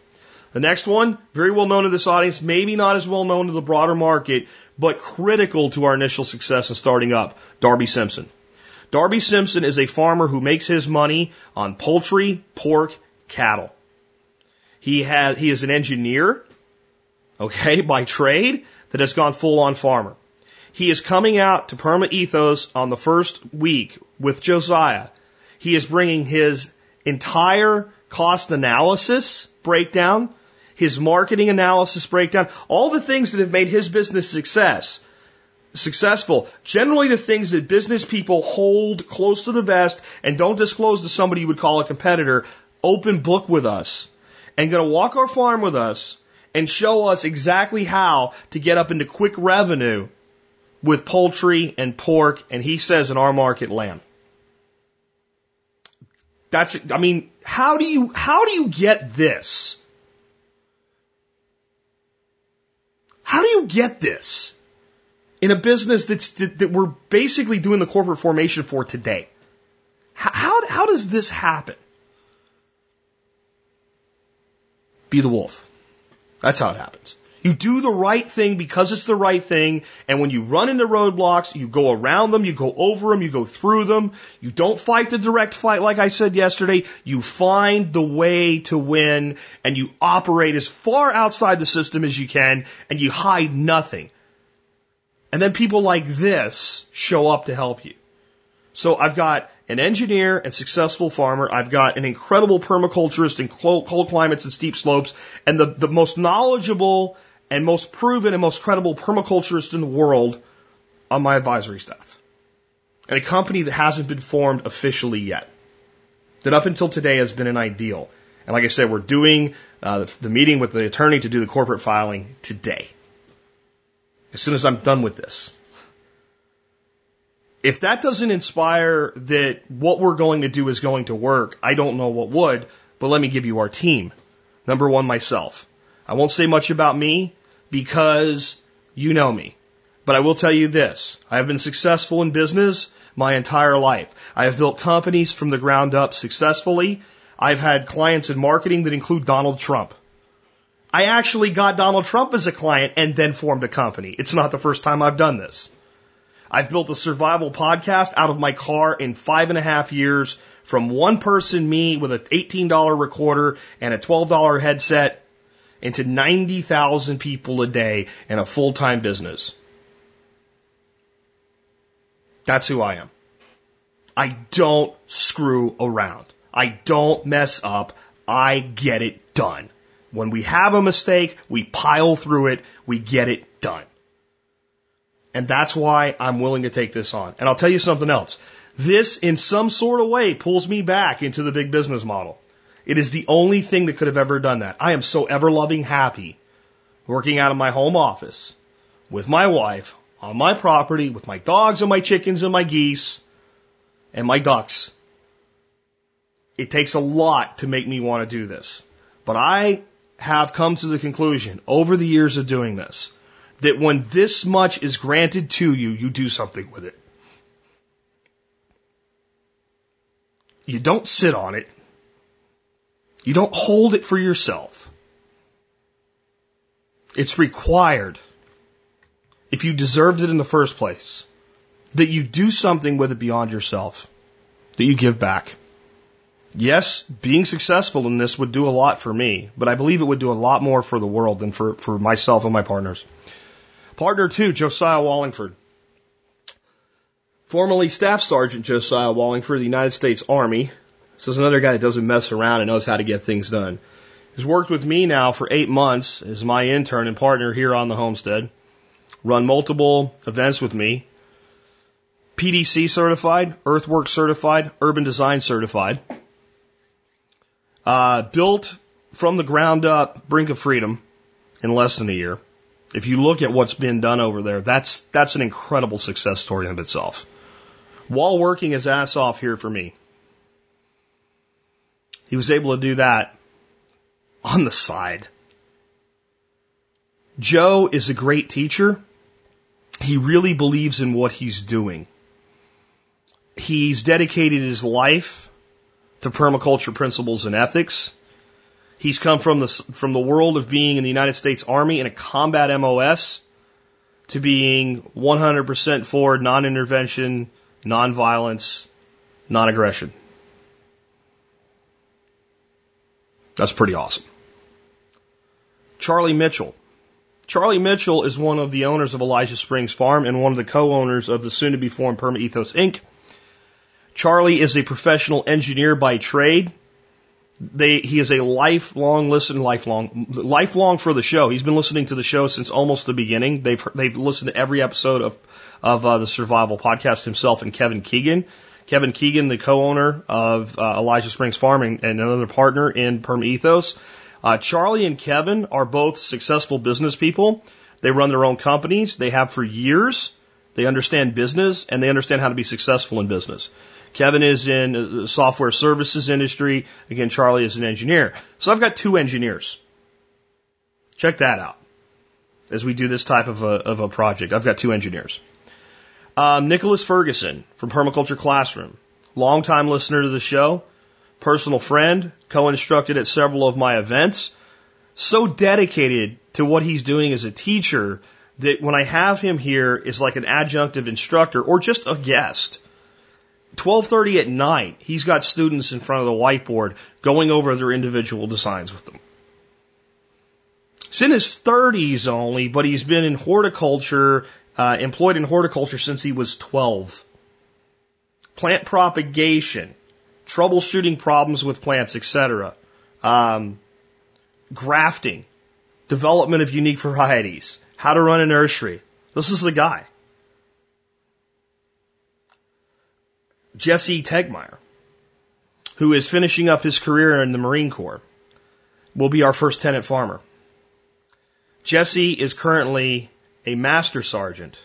The next one, very well known to this audience, maybe not as well known to the broader market, but critical to our initial success in starting up, Darby Simpson. Darby Simpson is a farmer who makes his money on poultry, pork, cattle. He has, he is an engineer, okay, by trade that has gone full on farmer. He is coming out to Perma Ethos on the first week with Josiah. He is bringing his entire cost analysis breakdown his marketing analysis breakdown, all the things that have made his business success successful. Generally the things that business people hold close to the vest and don't disclose to somebody you would call a competitor, open book with us and going to walk our farm with us and show us exactly how to get up into quick revenue with poultry and pork and he says in our market lamb. That's I mean, how do you how do you get this? How do you get this in a business that's, that we're basically doing the corporate formation for today? How, how does this happen? Be the wolf. That's how it happens. You do the right thing because it's the right thing. And when you run into roadblocks, you go around them, you go over them, you go through them. You don't fight the direct fight like I said yesterday. You find the way to win and you operate as far outside the system as you can and you hide nothing. And then people like this show up to help you. So I've got an engineer and successful farmer. I've got an incredible permaculturist in cold climates and steep slopes and the, the most knowledgeable and most proven and most credible permaculturist in the world on my advisory staff. And a company that hasn't been formed officially yet. That up until today has been an ideal. And like I said, we're doing uh, the, the meeting with the attorney to do the corporate filing today. As soon as I'm done with this. If that doesn't inspire that what we're going to do is going to work, I don't know what would, but let me give you our team. Number one, myself. I won't say much about me because you know me. But I will tell you this. I have been successful in business my entire life. I have built companies from the ground up successfully. I've had clients in marketing that include Donald Trump. I actually got Donald Trump as a client and then formed a company. It's not the first time I've done this. I've built a survival podcast out of my car in five and a half years from one person, me, with an $18 recorder and a $12 headset into 90,000 people a day in a full time business. That's who I am. I don't screw around. I don't mess up. I get it done. When we have a mistake, we pile through it, we get it done. And that's why I'm willing to take this on. And I'll tell you something else. This, in some sort of way, pulls me back into the big business model. It is the only thing that could have ever done that. I am so ever loving happy working out of my home office with my wife on my property with my dogs and my chickens and my geese and my ducks. It takes a lot to make me want to do this. But I have come to the conclusion over the years of doing this that when this much is granted to you, you do something with it. you don't sit on it. You don't hold it for yourself. It's required, if you deserved it in the first place, that you do something with it beyond yourself, that you give back. Yes, being successful in this would do a lot for me, but I believe it would do a lot more for the world than for, for myself and my partners. Partner two, Josiah Wallingford. Formerly Staff Sergeant Josiah Wallingford of the United States Army. This is another guy that doesn't mess around and knows how to get things done. He's worked with me now for eight months as my intern and partner here on the homestead. Run multiple events with me. PDC certified, Earthwork certified, Urban Design certified. Uh, built from the ground up Brink of Freedom in less than a year. If you look at what's been done over there, that's that's an incredible success story in of itself. While working his ass off here for me, he was able to do that on the side. Joe is a great teacher. He really believes in what he's doing. He's dedicated his life to permaculture principles and ethics. He's come from the, from the world of being in the United States Army in a combat MOS to being 100% for non-intervention, non-violence, non-aggression. That's pretty awesome. Charlie Mitchell. Charlie Mitchell is one of the owners of Elijah Springs Farm and one of the co-owners of the soon to be formed Perma Ethos Inc. Charlie is a professional engineer by trade. They, he is a lifelong listen, lifelong, lifelong for the show. He's been listening to the show since almost the beginning. They've, they've listened to every episode of, of uh, the survival podcast himself and Kevin Keegan. Kevin Keegan, the co-owner of uh, Elijah Springs Farming and, another partner in Perma Ethos. Uh, Charlie and Kevin are both successful business people. They run their own companies. They have for years. They understand business and they understand how to be successful in business. Kevin is in the software services industry. Again, Charlie is an engineer. So I've got two engineers. Check that out as we do this type of a, of a project. I've got two engineers. Um, Nicholas Ferguson from Permaculture Classroom, longtime listener to the show, personal friend, co-instructed at several of my events, so dedicated to what he's doing as a teacher that when I have him here is like an adjunctive instructor or just a guest. 12:30 at night, he's got students in front of the whiteboard going over their individual designs with them. He's in his 30s only, but he's been in horticulture uh, employed in horticulture since he was 12. Plant propagation, troubleshooting problems with plants, etc. Um, grafting, development of unique varieties, how to run a nursery. This is the guy. Jesse Tegmeyer, who is finishing up his career in the Marine Corps, will be our first tenant farmer. Jesse is currently a master sergeant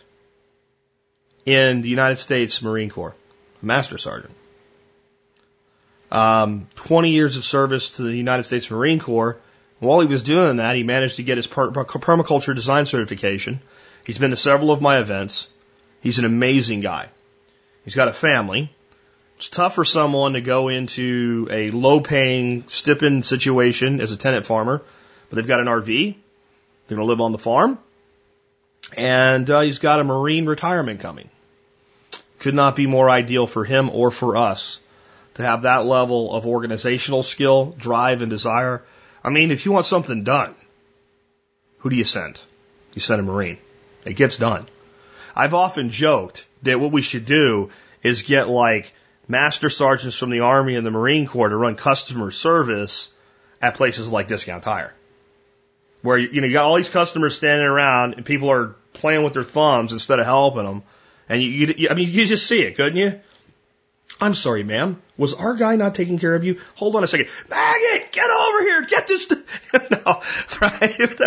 in the United States Marine Corps. Master sergeant. Um, 20 years of service to the United States Marine Corps. While he was doing that, he managed to get his permaculture design certification. He's been to several of my events. He's an amazing guy. He's got a family. It's tough for someone to go into a low paying stipend situation as a tenant farmer, but they've got an RV. They're going to live on the farm and uh, he's got a Marine retirement coming. Could not be more ideal for him or for us to have that level of organizational skill, drive, and desire. I mean, if you want something done, who do you send? You send a Marine. It gets done. I've often joked that what we should do is get like master sergeants from the Army and the Marine Corps to run customer service at places like Discount Tire where you know you got all these customers standing around and people are playing with their thumbs instead of helping them, and you, you I mean you just see it, couldn't you? I'm sorry, ma'am. Was our guy not taking care of you? Hold on a second. Maggot, get over here. Get this. no, right?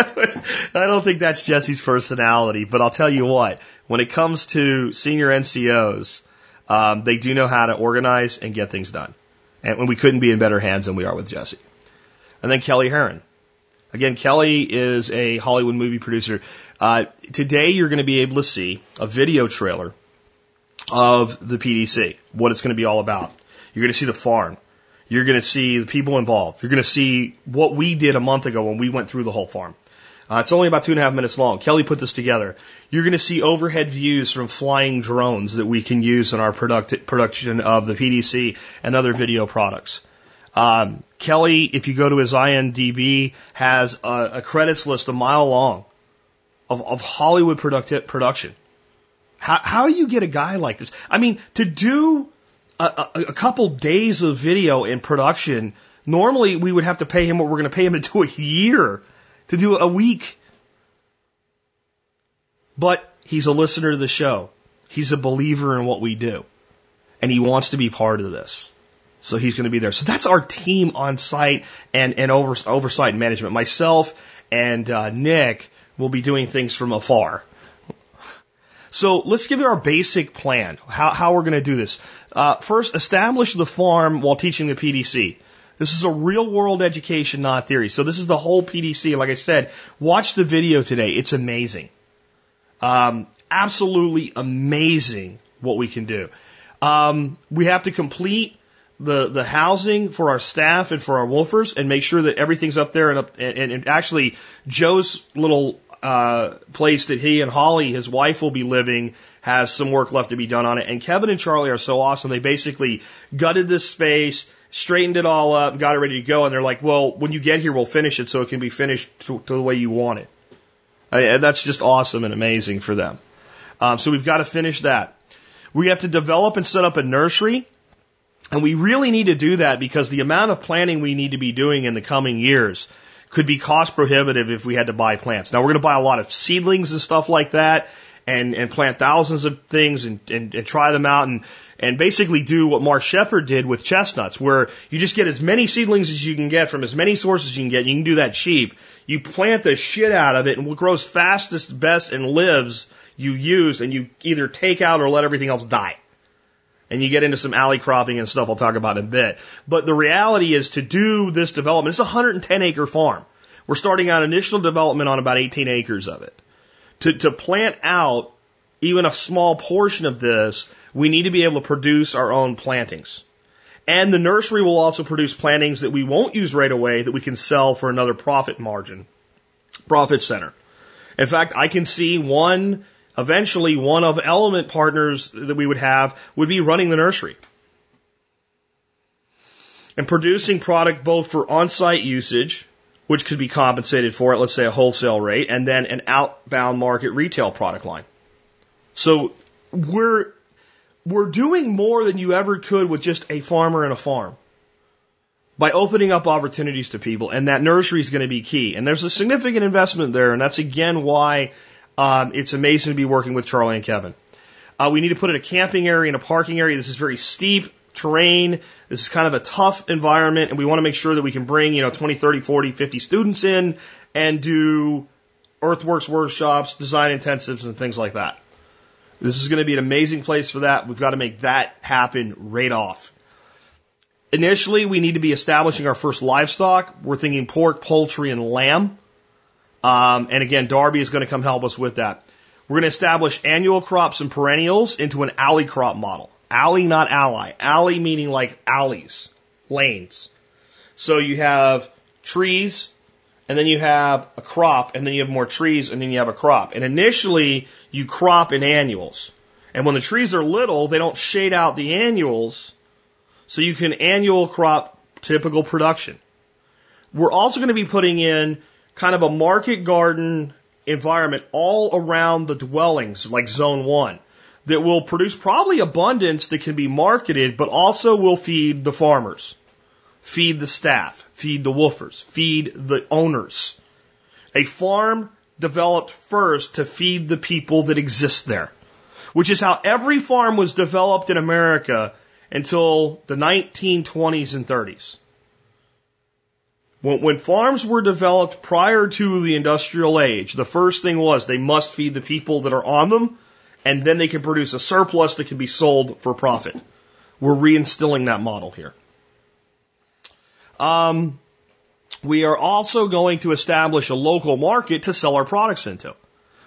I don't think that's Jesse's personality, but I'll tell you what, when it comes to senior NCOs, um, they do know how to organize and get things done. And we couldn't be in better hands than we are with Jesse. And then Kelly Herron. Again, Kelly is a Hollywood movie producer. Uh, today, you're going to be able to see a video trailer of the PDC, what it's going to be all about. You're going to see the farm. You're going to see the people involved. You're going to see what we did a month ago when we went through the whole farm. Uh, it's only about two and a half minutes long. Kelly put this together. You're going to see overhead views from flying drones that we can use in our product, production of the PDC and other video products. Um, Kelly, if you go to his IMDb, has a, a credits list a mile long of, of Hollywood product, production. How, how do you get a guy like this? I mean, to do a, a, a couple days of video in production, normally we would have to pay him what we're going to pay him to do a year, to do a week. But he's a listener to the show. He's a believer in what we do. And he wants to be part of this. So he's going to be there. So that's our team on site and, and over, oversight management. Myself and uh, Nick will be doing things from afar. So let's give you our basic plan, how, how we're going to do this. Uh, first, establish the farm while teaching the PDC. This is a real world education, not theory. So this is the whole PDC. Like I said, watch the video today. It's amazing. Um, absolutely amazing what we can do. Um, we have to complete the the housing for our staff and for our woofers and make sure that everything's up there and up and, and actually Joe's little uh, place that he and Holly, his wife, will be living has some work left to be done on it. And Kevin and Charlie are so awesome. They basically gutted this space, straightened it all up, got it ready to go. And they're like, well, when you get here, we'll finish it so it can be finished to, to the way you want it. I, that's just awesome and amazing for them. Um, so we've got to finish that. We have to develop and set up a nursery and we really need to do that because the amount of planning we need to be doing in the coming years could be cost prohibitive if we had to buy plants. Now we're going to buy a lot of seedlings and stuff like that and, and plant thousands of things and, and, and try them out and, and basically do what Mark Shepard did with chestnuts, where you just get as many seedlings as you can get from as many sources as you can get. You can do that cheap. You plant the shit out of it and what grows fastest, best, and lives you use and you either take out or let everything else die and you get into some alley cropping and stuff I'll talk about in a bit. But the reality is to do this development, it's a 110 acre farm. We're starting out initial development on about 18 acres of it. To, to plant out even a small portion of this, we need to be able to produce our own plantings. And the nursery will also produce plantings that we won't use right away that we can sell for another profit margin, profit center. In fact, I can see one eventually one of element partners that we would have would be running the nursery and producing product both for on-site usage, which could be compensated for at let's say a wholesale rate, and then an outbound market retail product line. So we're we're doing more than you ever could with just a farmer and a farm by opening up opportunities to people, and that nursery is going to be key. And there's a significant investment there, and that's again why um, it's amazing to be working with Charlie and Kevin. Uh, we need to put in a camping area and a parking area. This is very steep terrain. This is kind of a tough environment, and we want to make sure that we can bring, you know, 20, 30, 40, 50 students in and do earthworks workshops, design intensives, and things like that. This is going to be an amazing place for that. We've got to make that happen right off. Initially, we need to be establishing our first livestock. We're thinking pork, poultry, and lamb. Um, and again, Darby is going to come help us with that. We're going to establish annual crops and perennials into an alley crop model. Alley, not ally. Alley meaning like alleys, lanes. So you have trees, and then you have a crop, and then you have more trees, and then you have a crop. And initially, you crop in annuals. And when the trees are little, they don't shade out the annuals, so you can annual crop typical production. We're also going to be putting in kind of a market garden environment all around the dwellings, like zone one, that will produce probably abundance that can be marketed, but also will feed the farmers, feed the staff, feed the woofers, feed the owners. A farm developed first to feed the people that exist there, which is how every farm was developed in America until the 1920s and 30s. When, when farms were developed prior to the industrial age, the first thing was they must feed the people that are on them, and then they can produce a surplus that can be sold for profit. We're reinstilling that model here. Um, we are also going to establish a local market to sell our products into.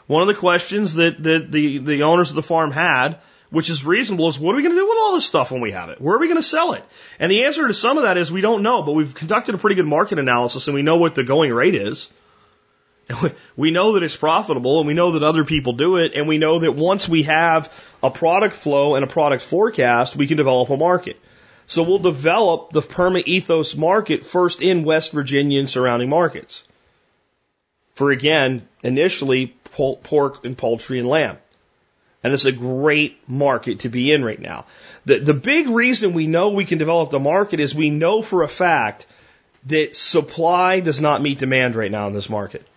One of the questions that, that the, the owners of the farm had which is reasonable, is what are we going to do with all this stuff when we have it? Where are we going to sell it? And the answer to some of that is we don't know, but we've conducted a pretty good market analysis and we know what the going rate is. We know that it's profitable and we know that other people do it and we know that once we have a product flow and a product forecast, we can develop a market. So we'll develop the perma ethos market first in West Virginia and surrounding markets. For again, initially pork and poultry and lamb. And it's a great market to be in right now. The, the big reason we know we can develop the market is we know for a fact that supply does not meet demand right now in this market.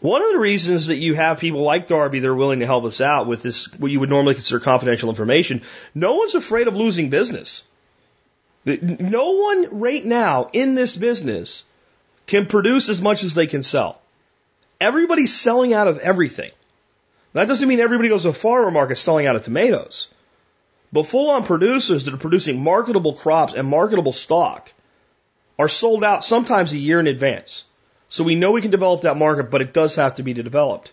One of the reasons that you have people like Darby that are willing to help us out with this, what you would normally consider confidential information, no one's afraid of losing business. No one right now in this business can produce as much as they can sell. Everybody's selling out of everything. That doesn't mean everybody goes to a farmer market selling out of tomatoes. But full on producers that are producing marketable crops and marketable stock are sold out sometimes a year in advance. So we know we can develop that market, but it does have to be developed.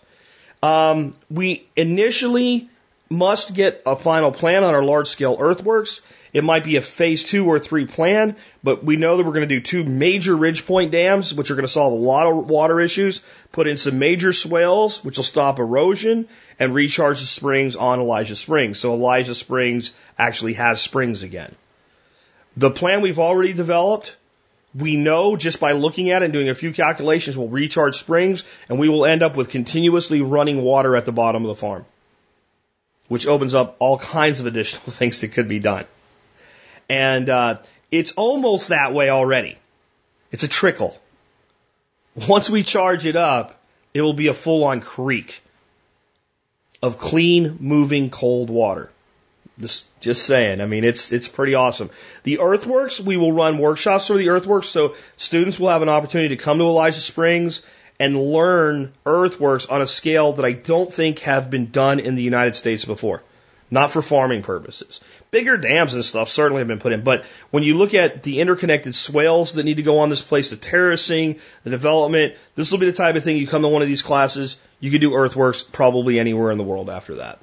Um, we initially must get a final plan on our large scale earthworks it might be a phase two or three plan, but we know that we're going to do two major ridge point dams, which are going to solve a lot of water issues, put in some major swales, which will stop erosion, and recharge the springs on Elijah Springs. So Elijah Springs actually has springs again. The plan we've already developed, we know just by looking at it and doing a few calculations will recharge springs, and we will end up with continuously running water at the bottom of the farm, which opens up all kinds of additional things that could be done. And uh, it's almost that way already. It's a trickle. Once we charge it up, it will be a full on creek of clean, moving, cold water. Just, just saying. I mean, it's, it's pretty awesome. The earthworks, we will run workshops for the earthworks, so students will have an opportunity to come to Elijah Springs and learn earthworks on a scale that I don't think have been done in the United States before not for farming purposes. Bigger dams and stuff certainly have been put in, but when you look at the interconnected swales that need to go on this place, the terracing, the development, this will be the type of thing you come to one of these classes, you could do earthworks probably anywhere in the world after that.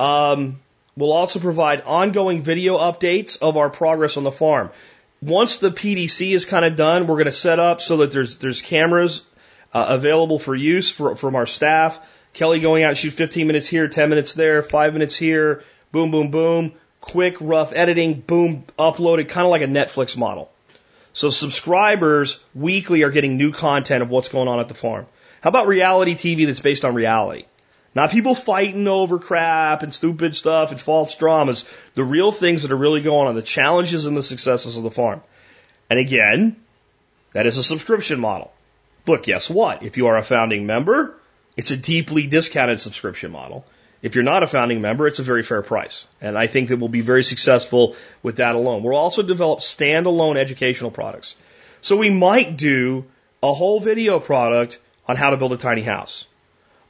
Um, we'll also provide ongoing video updates of our progress on the farm. Once the PDC is kind of done, we're going to set up so that there's there's cameras uh, available for use for, from our staff Kelly going out, shoot 15 minutes here, 10 minutes there, 5 minutes here, boom, boom, boom. Quick, rough editing, boom, uploaded, kind of like a Netflix model. So subscribers weekly are getting new content of what's going on at the farm. How about reality TV that's based on reality? Not people fighting over crap and stupid stuff and false dramas. The real things that are really going on, the challenges and the successes of the farm. And again, that is a subscription model. But guess what? If you are a founding member, it's a deeply discounted subscription model. If you're not a founding member, it's a very fair price. And I think that we'll be very successful with that alone. We'll also develop standalone educational products. So we might do a whole video product on how to build a tiny house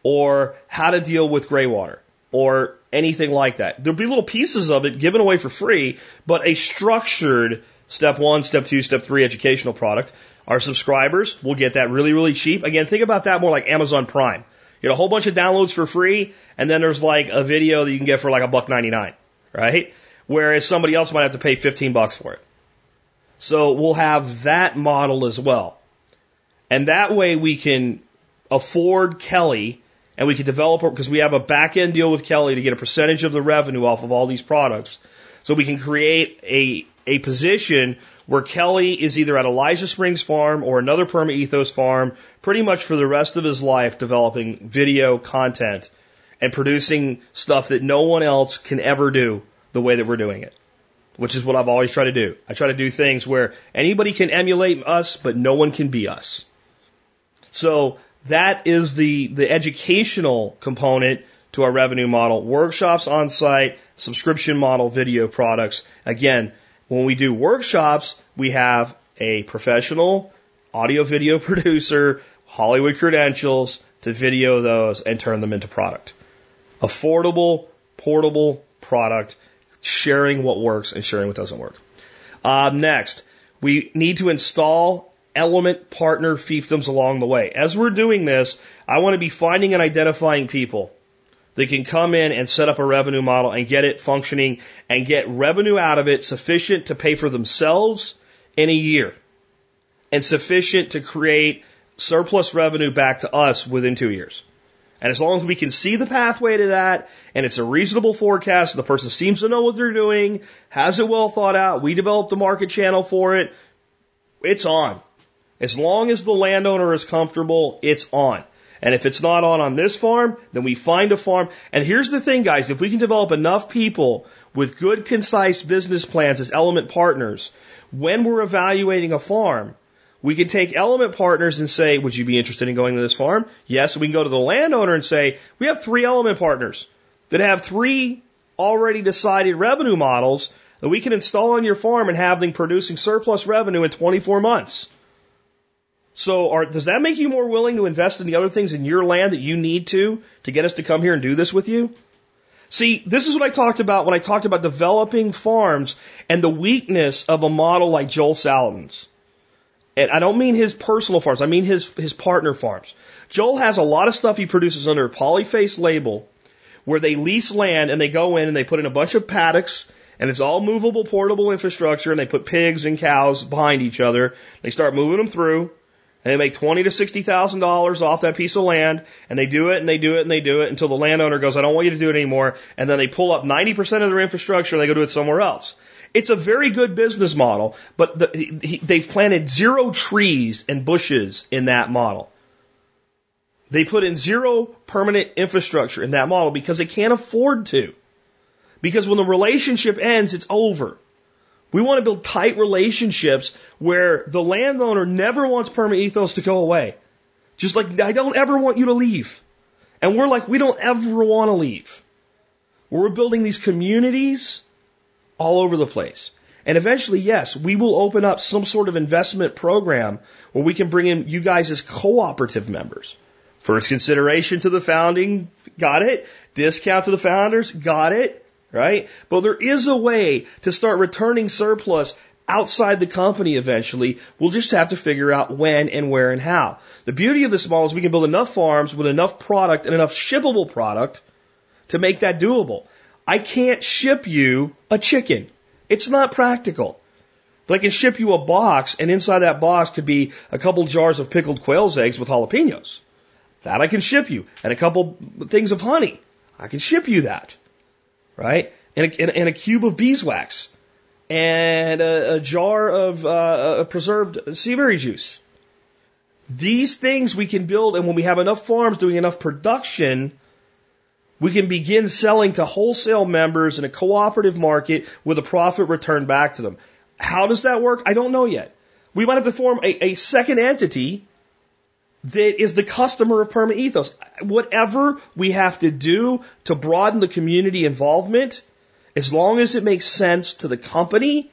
or how to deal with gray water or anything like that. There'll be little pieces of it given away for free, but a structured step one, step two, step three educational product. Our subscribers will get that really, really cheap. Again, think about that more like Amazon Prime. You get a whole bunch of downloads for free, and then there's like a video that you can get for like a buck ninety nine, right? Whereas somebody else might have to pay fifteen bucks for it. So we'll have that model as well. And that way we can afford Kelly and we can develop because we have a back end deal with Kelly to get a percentage of the revenue off of all these products. So we can create a, a position where Kelly is either at Elijah Springs Farm or another Perma Ethos farm pretty much for the rest of his life developing video content and producing stuff that no one else can ever do the way that we're doing it. Which is what I've always tried to do. I try to do things where anybody can emulate us, but no one can be us. So that is the, the educational component to our revenue model. Workshops on site, subscription model, video products. Again, when we do workshops, we have a professional audio video producer, Hollywood credentials to video those and turn them into product. Affordable, portable product, sharing what works and sharing what doesn't work. Uh, next, we need to install element partner fiefdoms along the way. As we're doing this, I want to be finding and identifying people that can come in and set up a revenue model and get it functioning and get revenue out of it sufficient to pay for themselves in a year and sufficient to create surplus revenue back to us within two years. And as long as we can see the pathway to that and it's a reasonable forecast, the person seems to know what they're doing, has it well thought out, we develop the market channel for it, it's on. As long as the landowner is comfortable, it's on. And if it's not on on this farm, then we find a farm. And here's the thing, guys, if we can develop enough people with good, concise business plans as element partners, when we're evaluating a farm, we can take element partners and say, would you be interested in going to this farm? Yes. We can go to the landowner and say, we have three element partners that have three already decided revenue models that we can install on your farm and have them producing surplus revenue in 24 months. So are, does that make you more willing to invest in the other things in your land that you need to, to get us to come here and do this with you? See, this is what I talked about when I talked about developing farms and the weakness of a model like Joel Salatin's. And I don't mean his personal farms, I mean his, his partner farms. Joel has a lot of stuff he produces under a polyface label where they lease land and they go in and they put in a bunch of paddocks and it's all movable, portable infrastructure and they put pigs and cows behind each other. They start moving them through and they make twenty to sixty thousand dollars off that piece of land, and they do it and they do it and they do it until the landowner goes, I don't want you to do it anymore, and then they pull up ninety percent of their infrastructure and they go do it somewhere else. It's a very good business model, but the, he, they've planted zero trees and bushes in that model. They put in zero permanent infrastructure in that model because they can't afford to. Because when the relationship ends, it's over. We want to build tight relationships where the landowner never wants perma ethos to go away. Just like, I don't ever want you to leave. And we're like, we don't ever want to leave. We're building these communities all over the place. And eventually, yes, we will open up some sort of investment program where we can bring in you guys as cooperative members. First consideration to the founding, got it. Discount to the founders, got it right? But there is a way to start returning surplus outside the company eventually. We'll just have to figure out when and where and how. The beauty of this model is we can build enough farms with enough product and enough shippable product to make that doable. I can't ship you a chicken. It's not practical. But I can ship you a box, and inside that box could be a couple jars of pickled quail's eggs with jalapenos. That I can ship you, and a couple things of honey. I can ship you that right? And a, and a cube of beeswax, and a, a jar of uh, preserved seaberry juice. These things we can build, and when we have enough farms doing enough production, we can begin selling to wholesale members in a cooperative market with a profit returned back to them. How does that work? I don't know yet. We might have to form a, a second entity that is the customer of Perma Ethos. Whatever we have to do to broaden the community involvement, as long as it makes sense to the company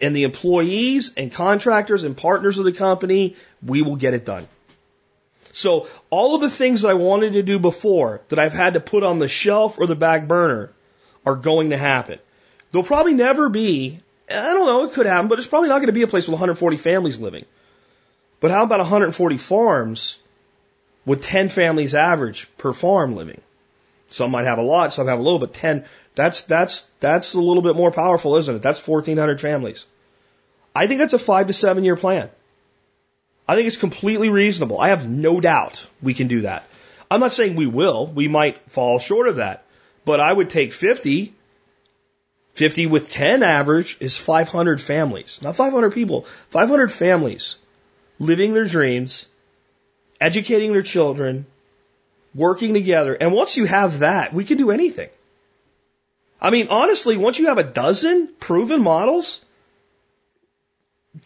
and the employees and contractors and partners of the company, we will get it done. So all of the things that I wanted to do before that I've had to put on the shelf or the back burner are going to happen. There'll probably never be, I don't know, it could happen, but it's probably not going to be a place with 140 families living. But how about 140 farms with 10 families average per farm living? Some might have a lot, some have a little, but 10, that's, that's, that's a little bit more powerful, isn't it? That's 1,400 families. I think that's a five to seven year plan. I think it's completely reasonable. I have no doubt we can do that. I'm not saying we will. We might fall short of that. But I would take 50. 50 with 10 average is 500 families. Not 500 people, 500 families living their dreams, educating their children, working together. And once you have that, we can do anything. I mean, honestly, once you have a dozen proven models,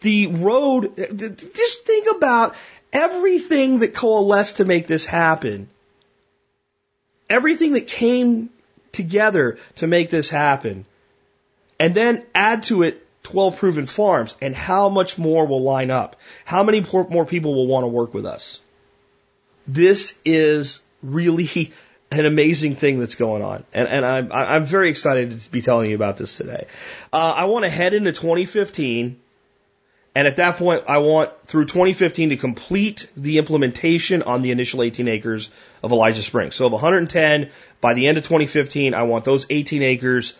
the road, just think about everything that coalesced to make this happen. Everything that came together to make this happen. And then add to it 12 proven farms and how much more will line up? How many more people will want to work with us? This is really an amazing thing that's going on. And, and I'm, I'm very excited to be telling you about this today. Uh, I want to head into 2015 And at that point, I want through 2015 to complete the implementation on the initial 18 acres of Elijah Springs. So of 110, by the end of 2015, I want those 18 acres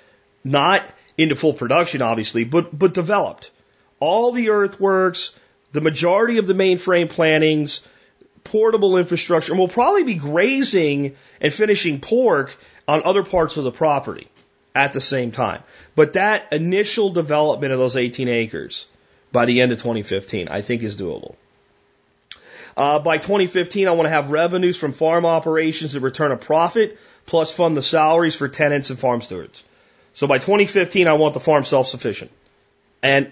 not into full production, obviously, but, but developed. All the earthworks, the majority of the mainframe plantings, portable infrastructure, and we'll probably be grazing and finishing pork on other parts of the property at the same time. But that initial development of those 18 acres by the end of 2015, I think is doable. Uh, by 2015, I want to have revenues from farm operations that return a profit plus fund the salaries for tenants and farm stewards. So by 2015, I want the farm self-sufficient. And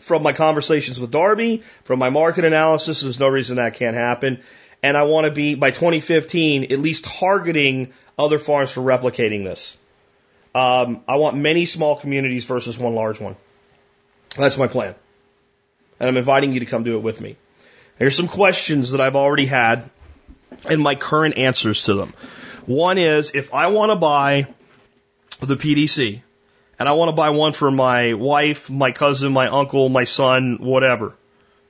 from my conversations with Darby, from my market analysis, there's no reason that can't happen. And I want to be, by 2015, at least targeting other farms for replicating this. Um, I want many small communities versus one large one. That's my plan. And I'm inviting you to come do it with me. Here's some questions that I've already had and my current answers to them. One is if I want to buy the PDC and I want to buy one for my wife, my cousin, my uncle, my son, whatever,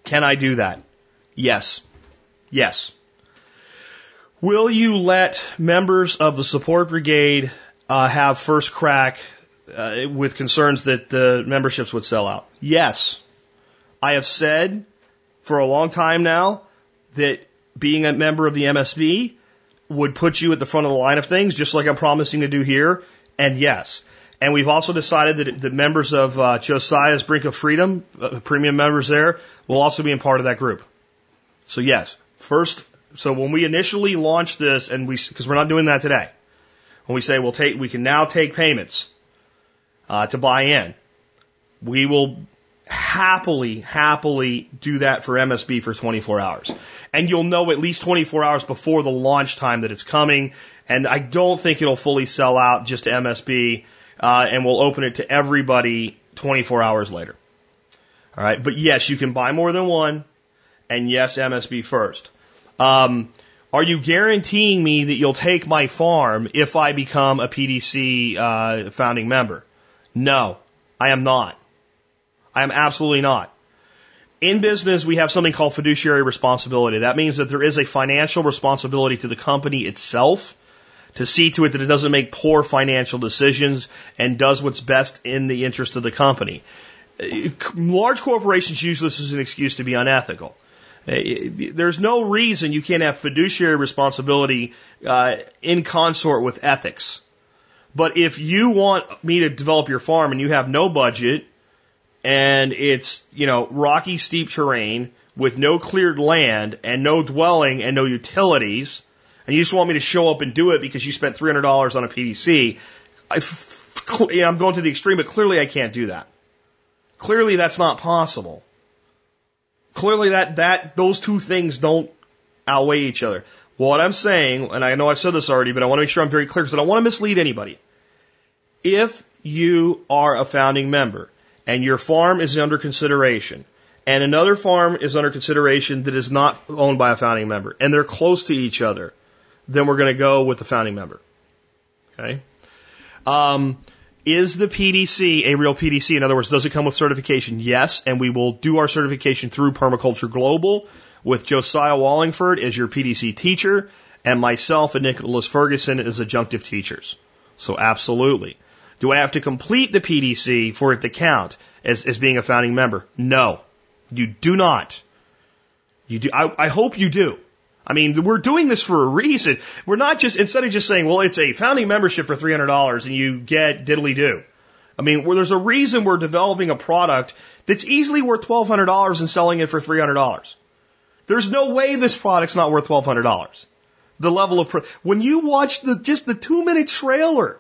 can I do that? Yes. Yes. Will you let members of the support brigade uh, have first crack uh, with concerns that the memberships would sell out? Yes. I have said for a long time now that being a member of the MSB would put you at the front of the line of things, just like I'm promising to do here. And yes. And we've also decided that the members of uh, Josiah's Brink of Freedom, uh, premium members there, will also be a part of that group. So yes, first, so when we initially launch this, and we, because we're not doing that today, when we say we'll take, we can now take payments uh, to buy in, we will happily, happily do that for MSB for 24 hours. And you'll know at least 24 hours before the launch time that it's coming. And I don't think it'll fully sell out just to MSB, uh, and we'll open it to everybody 24 hours later. All right. But yes, you can buy more than one. And yes, MSB first. Um, are you guaranteeing me that you'll take my farm if I become a PDC uh, founding member? No, I am not. I am absolutely not. In business, we have something called fiduciary responsibility. That means that there is a financial responsibility to the company itself to see to it that it doesn't make poor financial decisions and does what's best in the interest of the company. Large corporations use this as an excuse to be unethical. There's no reason you can't have fiduciary responsibility uh, in consort with ethics. But if you want me to develop your farm and you have no budget and it's, you know, rocky, steep terrain with no cleared land and no dwelling and no utilities, and you just want me to show up and do it because you spent $300 on a PDC, I, I'm going to the extreme, but clearly I can't do that. Clearly that's not possible. Clearly that, that, those two things don't outweigh each other. What I'm saying, and I know I've said this already, but I want to make sure I'm very clear because I don't want to mislead anybody. If you are a founding member and your farm is under consideration, and another farm is under consideration that is not owned by a founding member, and they're close to each other, then we're going to go with the founding member. Okay? Um, is the PDC a real PDC? In other words, does it come with certification? Yes, and we will do our certification through Permaculture Global with Josiah Wallingford as your PDC teacher, and myself and Nicholas Ferguson as adjunctive teachers. So absolutely. Do I have to complete the PDC for it to count as, as being a founding member? No, you do not. You do. I, I hope you do. I mean, we're doing this for a reason. We're not just, instead of just saying, well, it's a founding membership for $300 and you get diddly do. I mean, there's a reason we're developing a product that's easily worth $1,200 and selling it for $300. There's no way this product's not worth $1,200. The level of, pro- when you watch the, just the two minute trailer,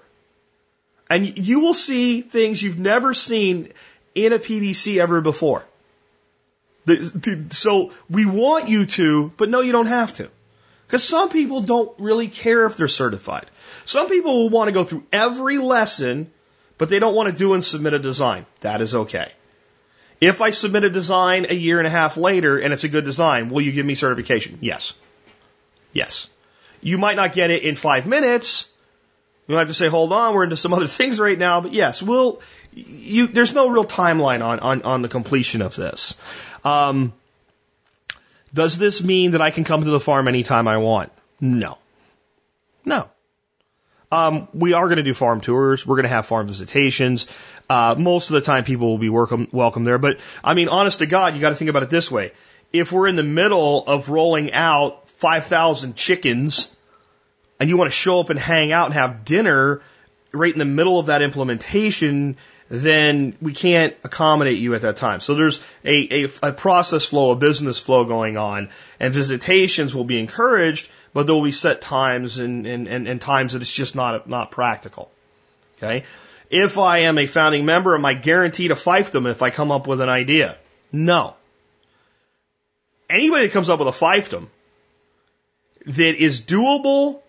and you will see things you've never seen in a PDC ever before. So we want you to, but no, you don't have to. Because some people don't really care if they're certified. Some people will want to go through every lesson, but they don't want to do and submit a design. That is okay. If I submit a design a year and a half later and it's a good design, will you give me certification? Yes. Yes. You might not get it in five minutes, You might have to say, hold on, we're into some other things right now, but yes, we'll, you, there's no real timeline on, on, on the completion of this. Um, does this mean that I can come to the farm anytime I want? No. No. Um, we are going to do farm tours. We're going to have farm visitations. Uh, most of the time, people will be welcome, welcome there. But I mean, honest to God, you got to think about it this way: if we're in the middle of rolling out 5,000 chickens, and you want to show up and hang out and have dinner right in the middle of that implementation, then we can't accommodate you at that time. So there's a, a, a, process flow, a business flow going on, and visitations will be encouraged, but there will be set times and, and, and, and times that it's just not, not practical. Okay? If I am a founding member, am I guaranteed to fiefdom if I come up with an idea? No. Anybody that comes up with a fiefdom that is doable,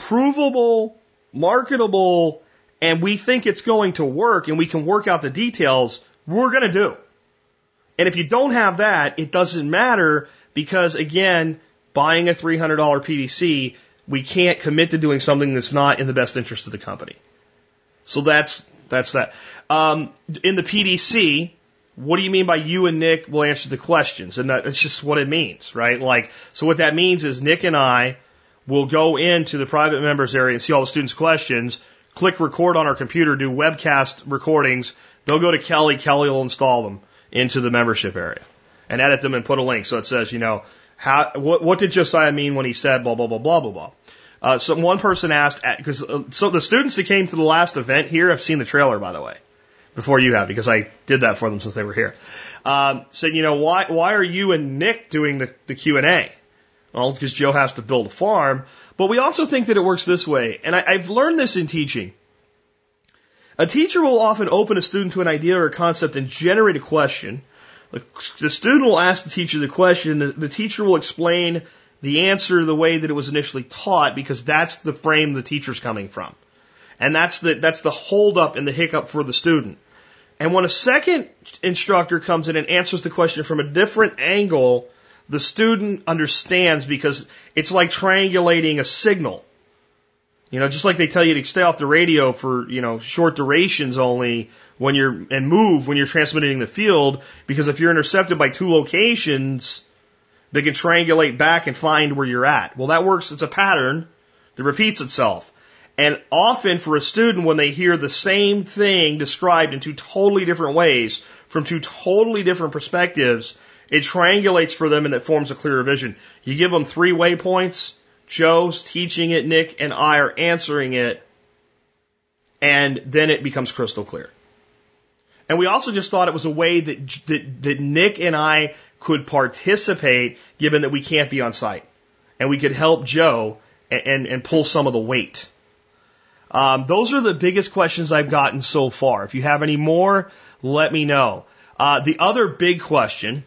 provable, marketable, and we think it's going to work and we can work out the details, we're going to do. And if you don't have that, it doesn't matter because again, buying a $300 PDC, we can't commit to doing something that's not in the best interest of the company. So that's, that's that. Um, in the PDC, what do you mean by you and Nick will answer the questions? And that's just what it means, right? Like, so what that means is Nick and I will go into the private members area and see all the students' questions, click record on our computer, do webcast recordings. They'll go to Kelly. Kelly will install them into the membership area and edit them and put a link. So it says, you know, how, what, what did Josiah mean when he said blah, blah, blah, blah, blah, blah. Uh, so one person asked, because uh, so the students that came to the last event here have seen the trailer, by the way, before you have, because I did that for them since they were here. Um, said, you know, why why are you and Nick doing the, the Q and A? Well, because Joe has to build a farm, but we also think that it works this way, and I, I've learned this in teaching. A teacher will often open a student to an idea or a concept and generate a question. The student will ask the teacher the question, the, the teacher will explain the answer the way that it was initially taught because that's the frame the teacher's coming from. And that's the, that's the holdup and the hiccup for the student. And when a second instructor comes in and answers the question from a different angle, the student understands because it's like triangulating a signal. You know, just like they tell you to stay off the radio for, you know, short durations only when you're, and move when you're transmitting the field, because if you're intercepted by two locations, they can triangulate back and find where you're at. Well, that works. It's a pattern that repeats itself. And often for a student, when they hear the same thing described in two totally different ways, from two totally different perspectives, it triangulates for them and it forms a clearer vision. You give them three waypoints, Joe's teaching it, Nick and I are answering it, and then it becomes crystal clear. And we also just thought it was a way that, that, that Nick and I could participate given that we can't be on site. And we could help Joe and, and, and pull some of the weight. Um, those are the biggest questions I've gotten so far. If you have any more, let me know. Uh, the other big question,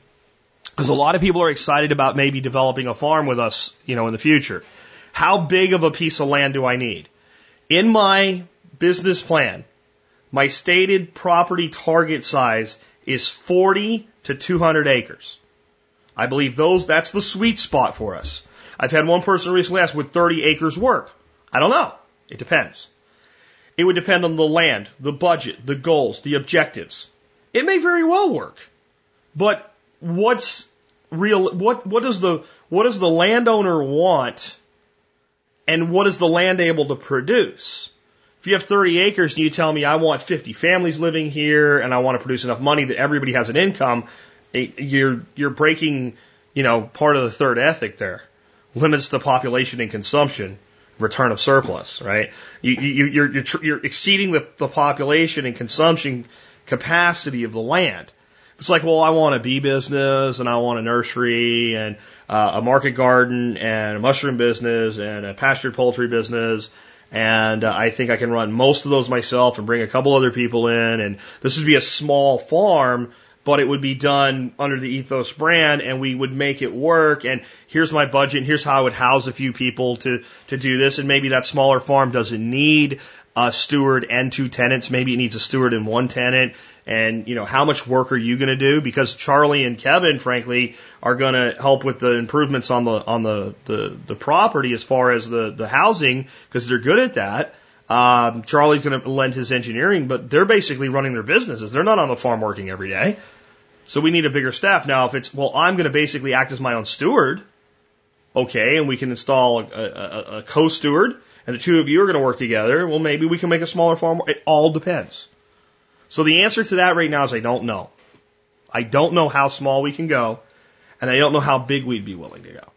because a lot of people are excited about maybe developing a farm with us, you know, in the future. How big of a piece of land do I need? In my business plan, my stated property target size is 40 to 200 acres. I believe those, that's the sweet spot for us. I've had one person recently ask, would 30 acres work? I don't know. It depends. It would depend on the land, the budget, the goals, the objectives. It may very well work. But what's real, what, what does the, what does the landowner want? And what is the land able to produce? If you have 30 acres and you tell me I want 50 families living here and I want to produce enough money that everybody has an income, eh, you're you're breaking, you know, part of the third ethic there. Limits the population and consumption, return of surplus, right? You, you, you're, you're, you're exceeding the, the population and consumption capacity of the land. It's like, well, I want a bee business and I want a nursery and uh, a market garden and a mushroom business and a pastured poultry business. And uh, I think I can run most of those myself and bring a couple other people in. And this would be a small farm but it would be done under the Ethos brand and we would make it work. And here's my budget. And here's how I would house a few people to, to do this. And maybe that smaller farm doesn't need a steward and two tenants. Maybe it needs a steward and one tenant. And, you know, how much work are you going to do? Because Charlie and Kevin, frankly, are going to help with the improvements on the, on the, the, the property as far as the, the housing because they're good at that. Um, Charlie's going to lend his engineering, but they're basically running their businesses. They're not on the farm working every day. So we need a bigger staff. Now, if it's, well, I'm going to basically act as my own steward, okay, and we can install a, a, a co-steward, and the two of you are going to work together, well, maybe we can make a smaller farm. It all depends. So the answer to that right now is I don't know. I don't know how small we can go, and I don't know how big we'd be willing to go.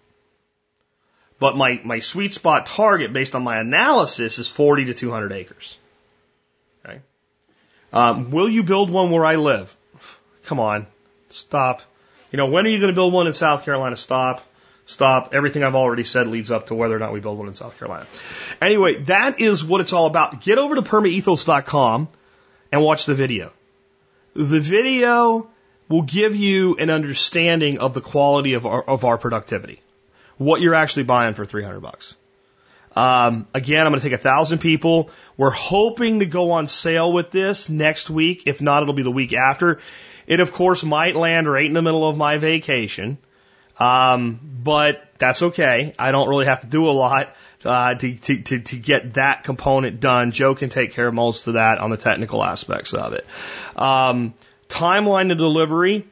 But my, my sweet spot target based on my analysis is 40 to 200 acres. Okay. Um, will you build one where I live? Come on. Stop. You know, when are you going to build one in South Carolina? Stop. Stop. Everything I've already said leads up to whether or not we build one in South Carolina. Anyway, that is what it's all about. Get over to permaethos.com and watch the video. The video will give you an understanding of the quality of our, of our productivity what you're actually buying for 300 bucks. Um, again, I'm going to take a thousand people. We're hoping to go on sale with this next week. If not, it'll be the week after. It, of course, might land right in the middle of my vacation. Um, but that's okay. I don't really have to do a lot, uh, to, to, to, to get that component done. Joe can take care of most of that on the technical aspects of it. Um, timeline to delivery.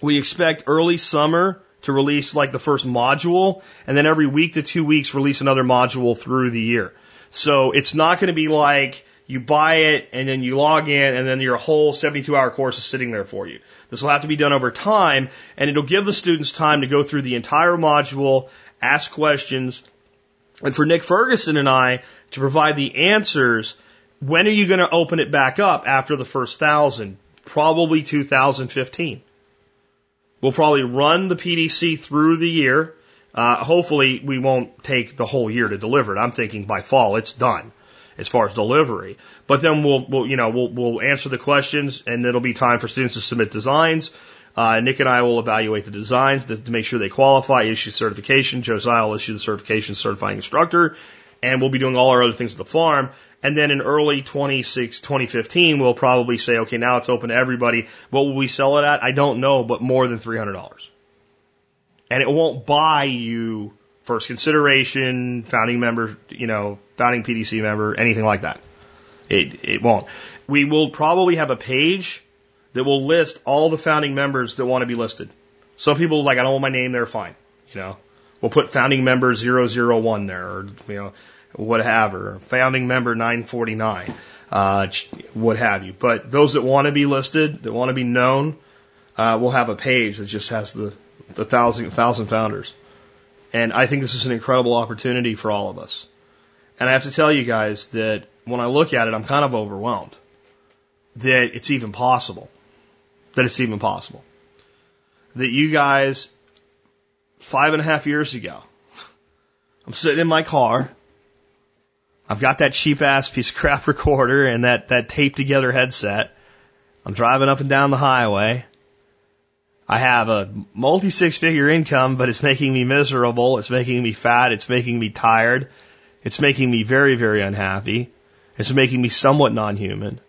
We expect early summer to release like the first module, and then every week to two weeks release another module through the year. So it's not going to be like you buy it and then you log in and then your whole 72 hour course is sitting there for you. This will have to be done over time and it'll give the students time to go through the entire module, ask questions, and for Nick Ferguson and I to provide the answers, when are you going to open it back up after the first thousand? Probably 2015. We'll probably run the PDC through the year. Uh, hopefully, we won't take the whole year to deliver it. I'm thinking by fall it's done as far as delivery. But then we'll, we'll you know, we'll, we'll answer the questions, and it'll be time for students to submit designs. Uh, Nick and I will evaluate the designs to, to make sure they qualify, issue certification. Josiah will issue the certification certifying instructor, and we'll be doing all our other things at the farm. And then in early 26, 2015, we'll probably say, okay, now it's open to everybody. What will we sell it at? I don't know, but more than $300. And it won't buy you first consideration, founding member, you know, founding PDC member, anything like that. It, it won't. We will probably have a page that will list all the founding members that want to be listed. Some people like, I don't want my name there, fine. You know, we'll put founding member 001 there or, you know, whatever, founding member 949, uh, what have you. But those that want to be listed, that want to be known, uh, will have a page that just has the, the thousand, thousand founders. And I think this is an incredible opportunity for all of us. And I have to tell you guys that when I look at it, I'm kind of overwhelmed that it's even possible. That it's even possible. That you guys, five and a half years ago, I'm sitting in my car I've got that cheap ass piece of crap recorder and that, that taped together headset. I'm driving up and down the highway. I have a multi six figure income, but it's making me miserable. It's making me fat. It's making me tired. It's making me very, very unhappy. It's making me somewhat non human.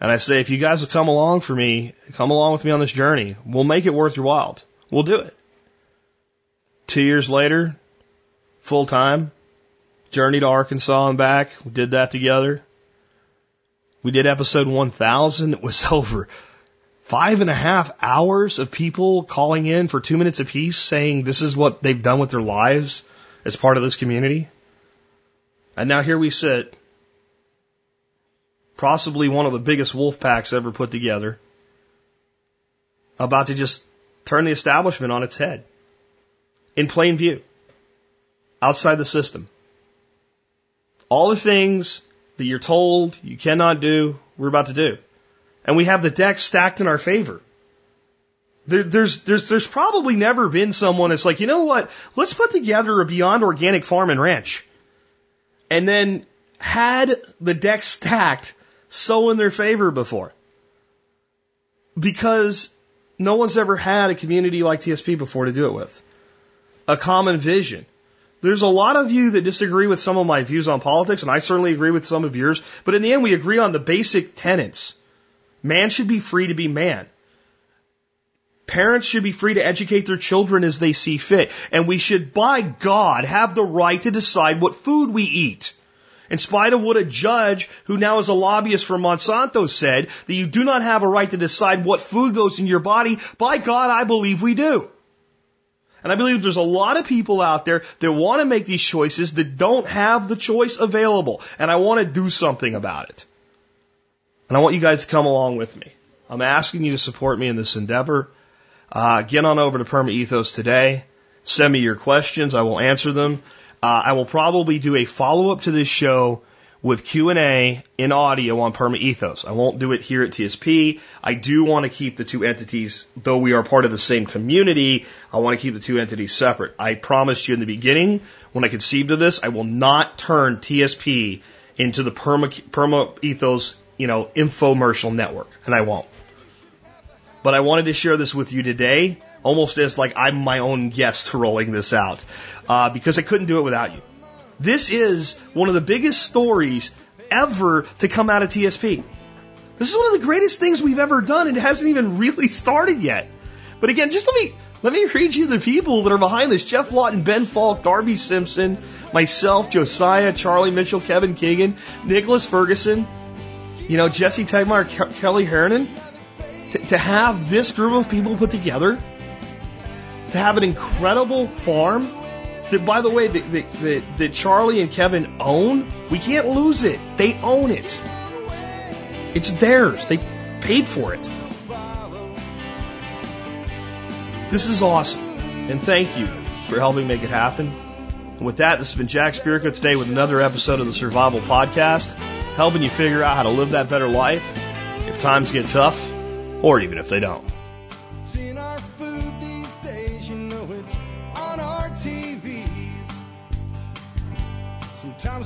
And I say, if you guys will come along for me, come along with me on this journey, we'll make it worth your while. We'll do it. Two years later, full time, Journey to Arkansas and back. We did that together. We did episode 1000. It was over five and a half hours of people calling in for two minutes apiece saying this is what they've done with their lives as part of this community. And now here we sit, possibly one of the biggest wolf packs ever put together, about to just turn the establishment on its head in plain view, outside the system. All the things that you're told you cannot do, we're about to do. And we have the deck stacked in our favor. There, there's, there's, there's probably never been someone that's like, you know what? Let's put together a beyond organic farm and ranch. And then had the deck stacked so in their favor before. Because no one's ever had a community like TSP before to do it with. A common vision there's a lot of you that disagree with some of my views on politics, and I certainly agree with some of yours, but in the end, we agree on the basic tenets. Man should be free to be man. Parents should be free to educate their children as they see fit. And we should, by God, have the right to decide what food we eat. In spite of what a judge who now is a lobbyist for Monsanto said, that you do not have a right to decide what food goes in your body, by God, I believe we do. And I believe there's a lot of people out there that want to make these choices that don't have the choice available. And I want to do something about it. And I want you guys to come along with me. I'm asking you to support me in this endeavor. Uh, get on over to Perma Ethos today. Send me your questions. I will answer them. Uh, I will probably do a follow up to this show with Q&A in audio on Perma Ethos. I won't do it here at TSP. I do want to keep the two entities, though we are part of the same community, I want to keep the two entities separate. I promised you in the beginning, when I conceived of this, I will not turn TSP into the Perma Ethos, you know, infomercial network, and I won't. But I wanted to share this with you today, almost as like I'm my own guest rolling this out, uh, because I couldn't do it without you. This is one of the biggest stories ever to come out of TSP. This is one of the greatest things we've ever done, and it hasn't even really started yet. But again, just let me let me read you the people that are behind this: Geoff Lawton, Ben Falk, Darby Simpson, myself, Josiah, Charlie Mitchell, Kevin Keegan, Nicholas Ferguson, you know, Jesse Tegmeyer, Ke- Kelly Hernan. To, to have this group of people put together, to have an incredible farm that, by the way, that, that, that Charlie and Kevin own, we can't lose it. They own it. It's theirs. They paid for it. This is awesome. And thank you for helping make it happen. And with that, this has been Jack Spirko today with another episode of the Survival Podcast, helping you figure out how to live that better life if times get tough, or even if they don't.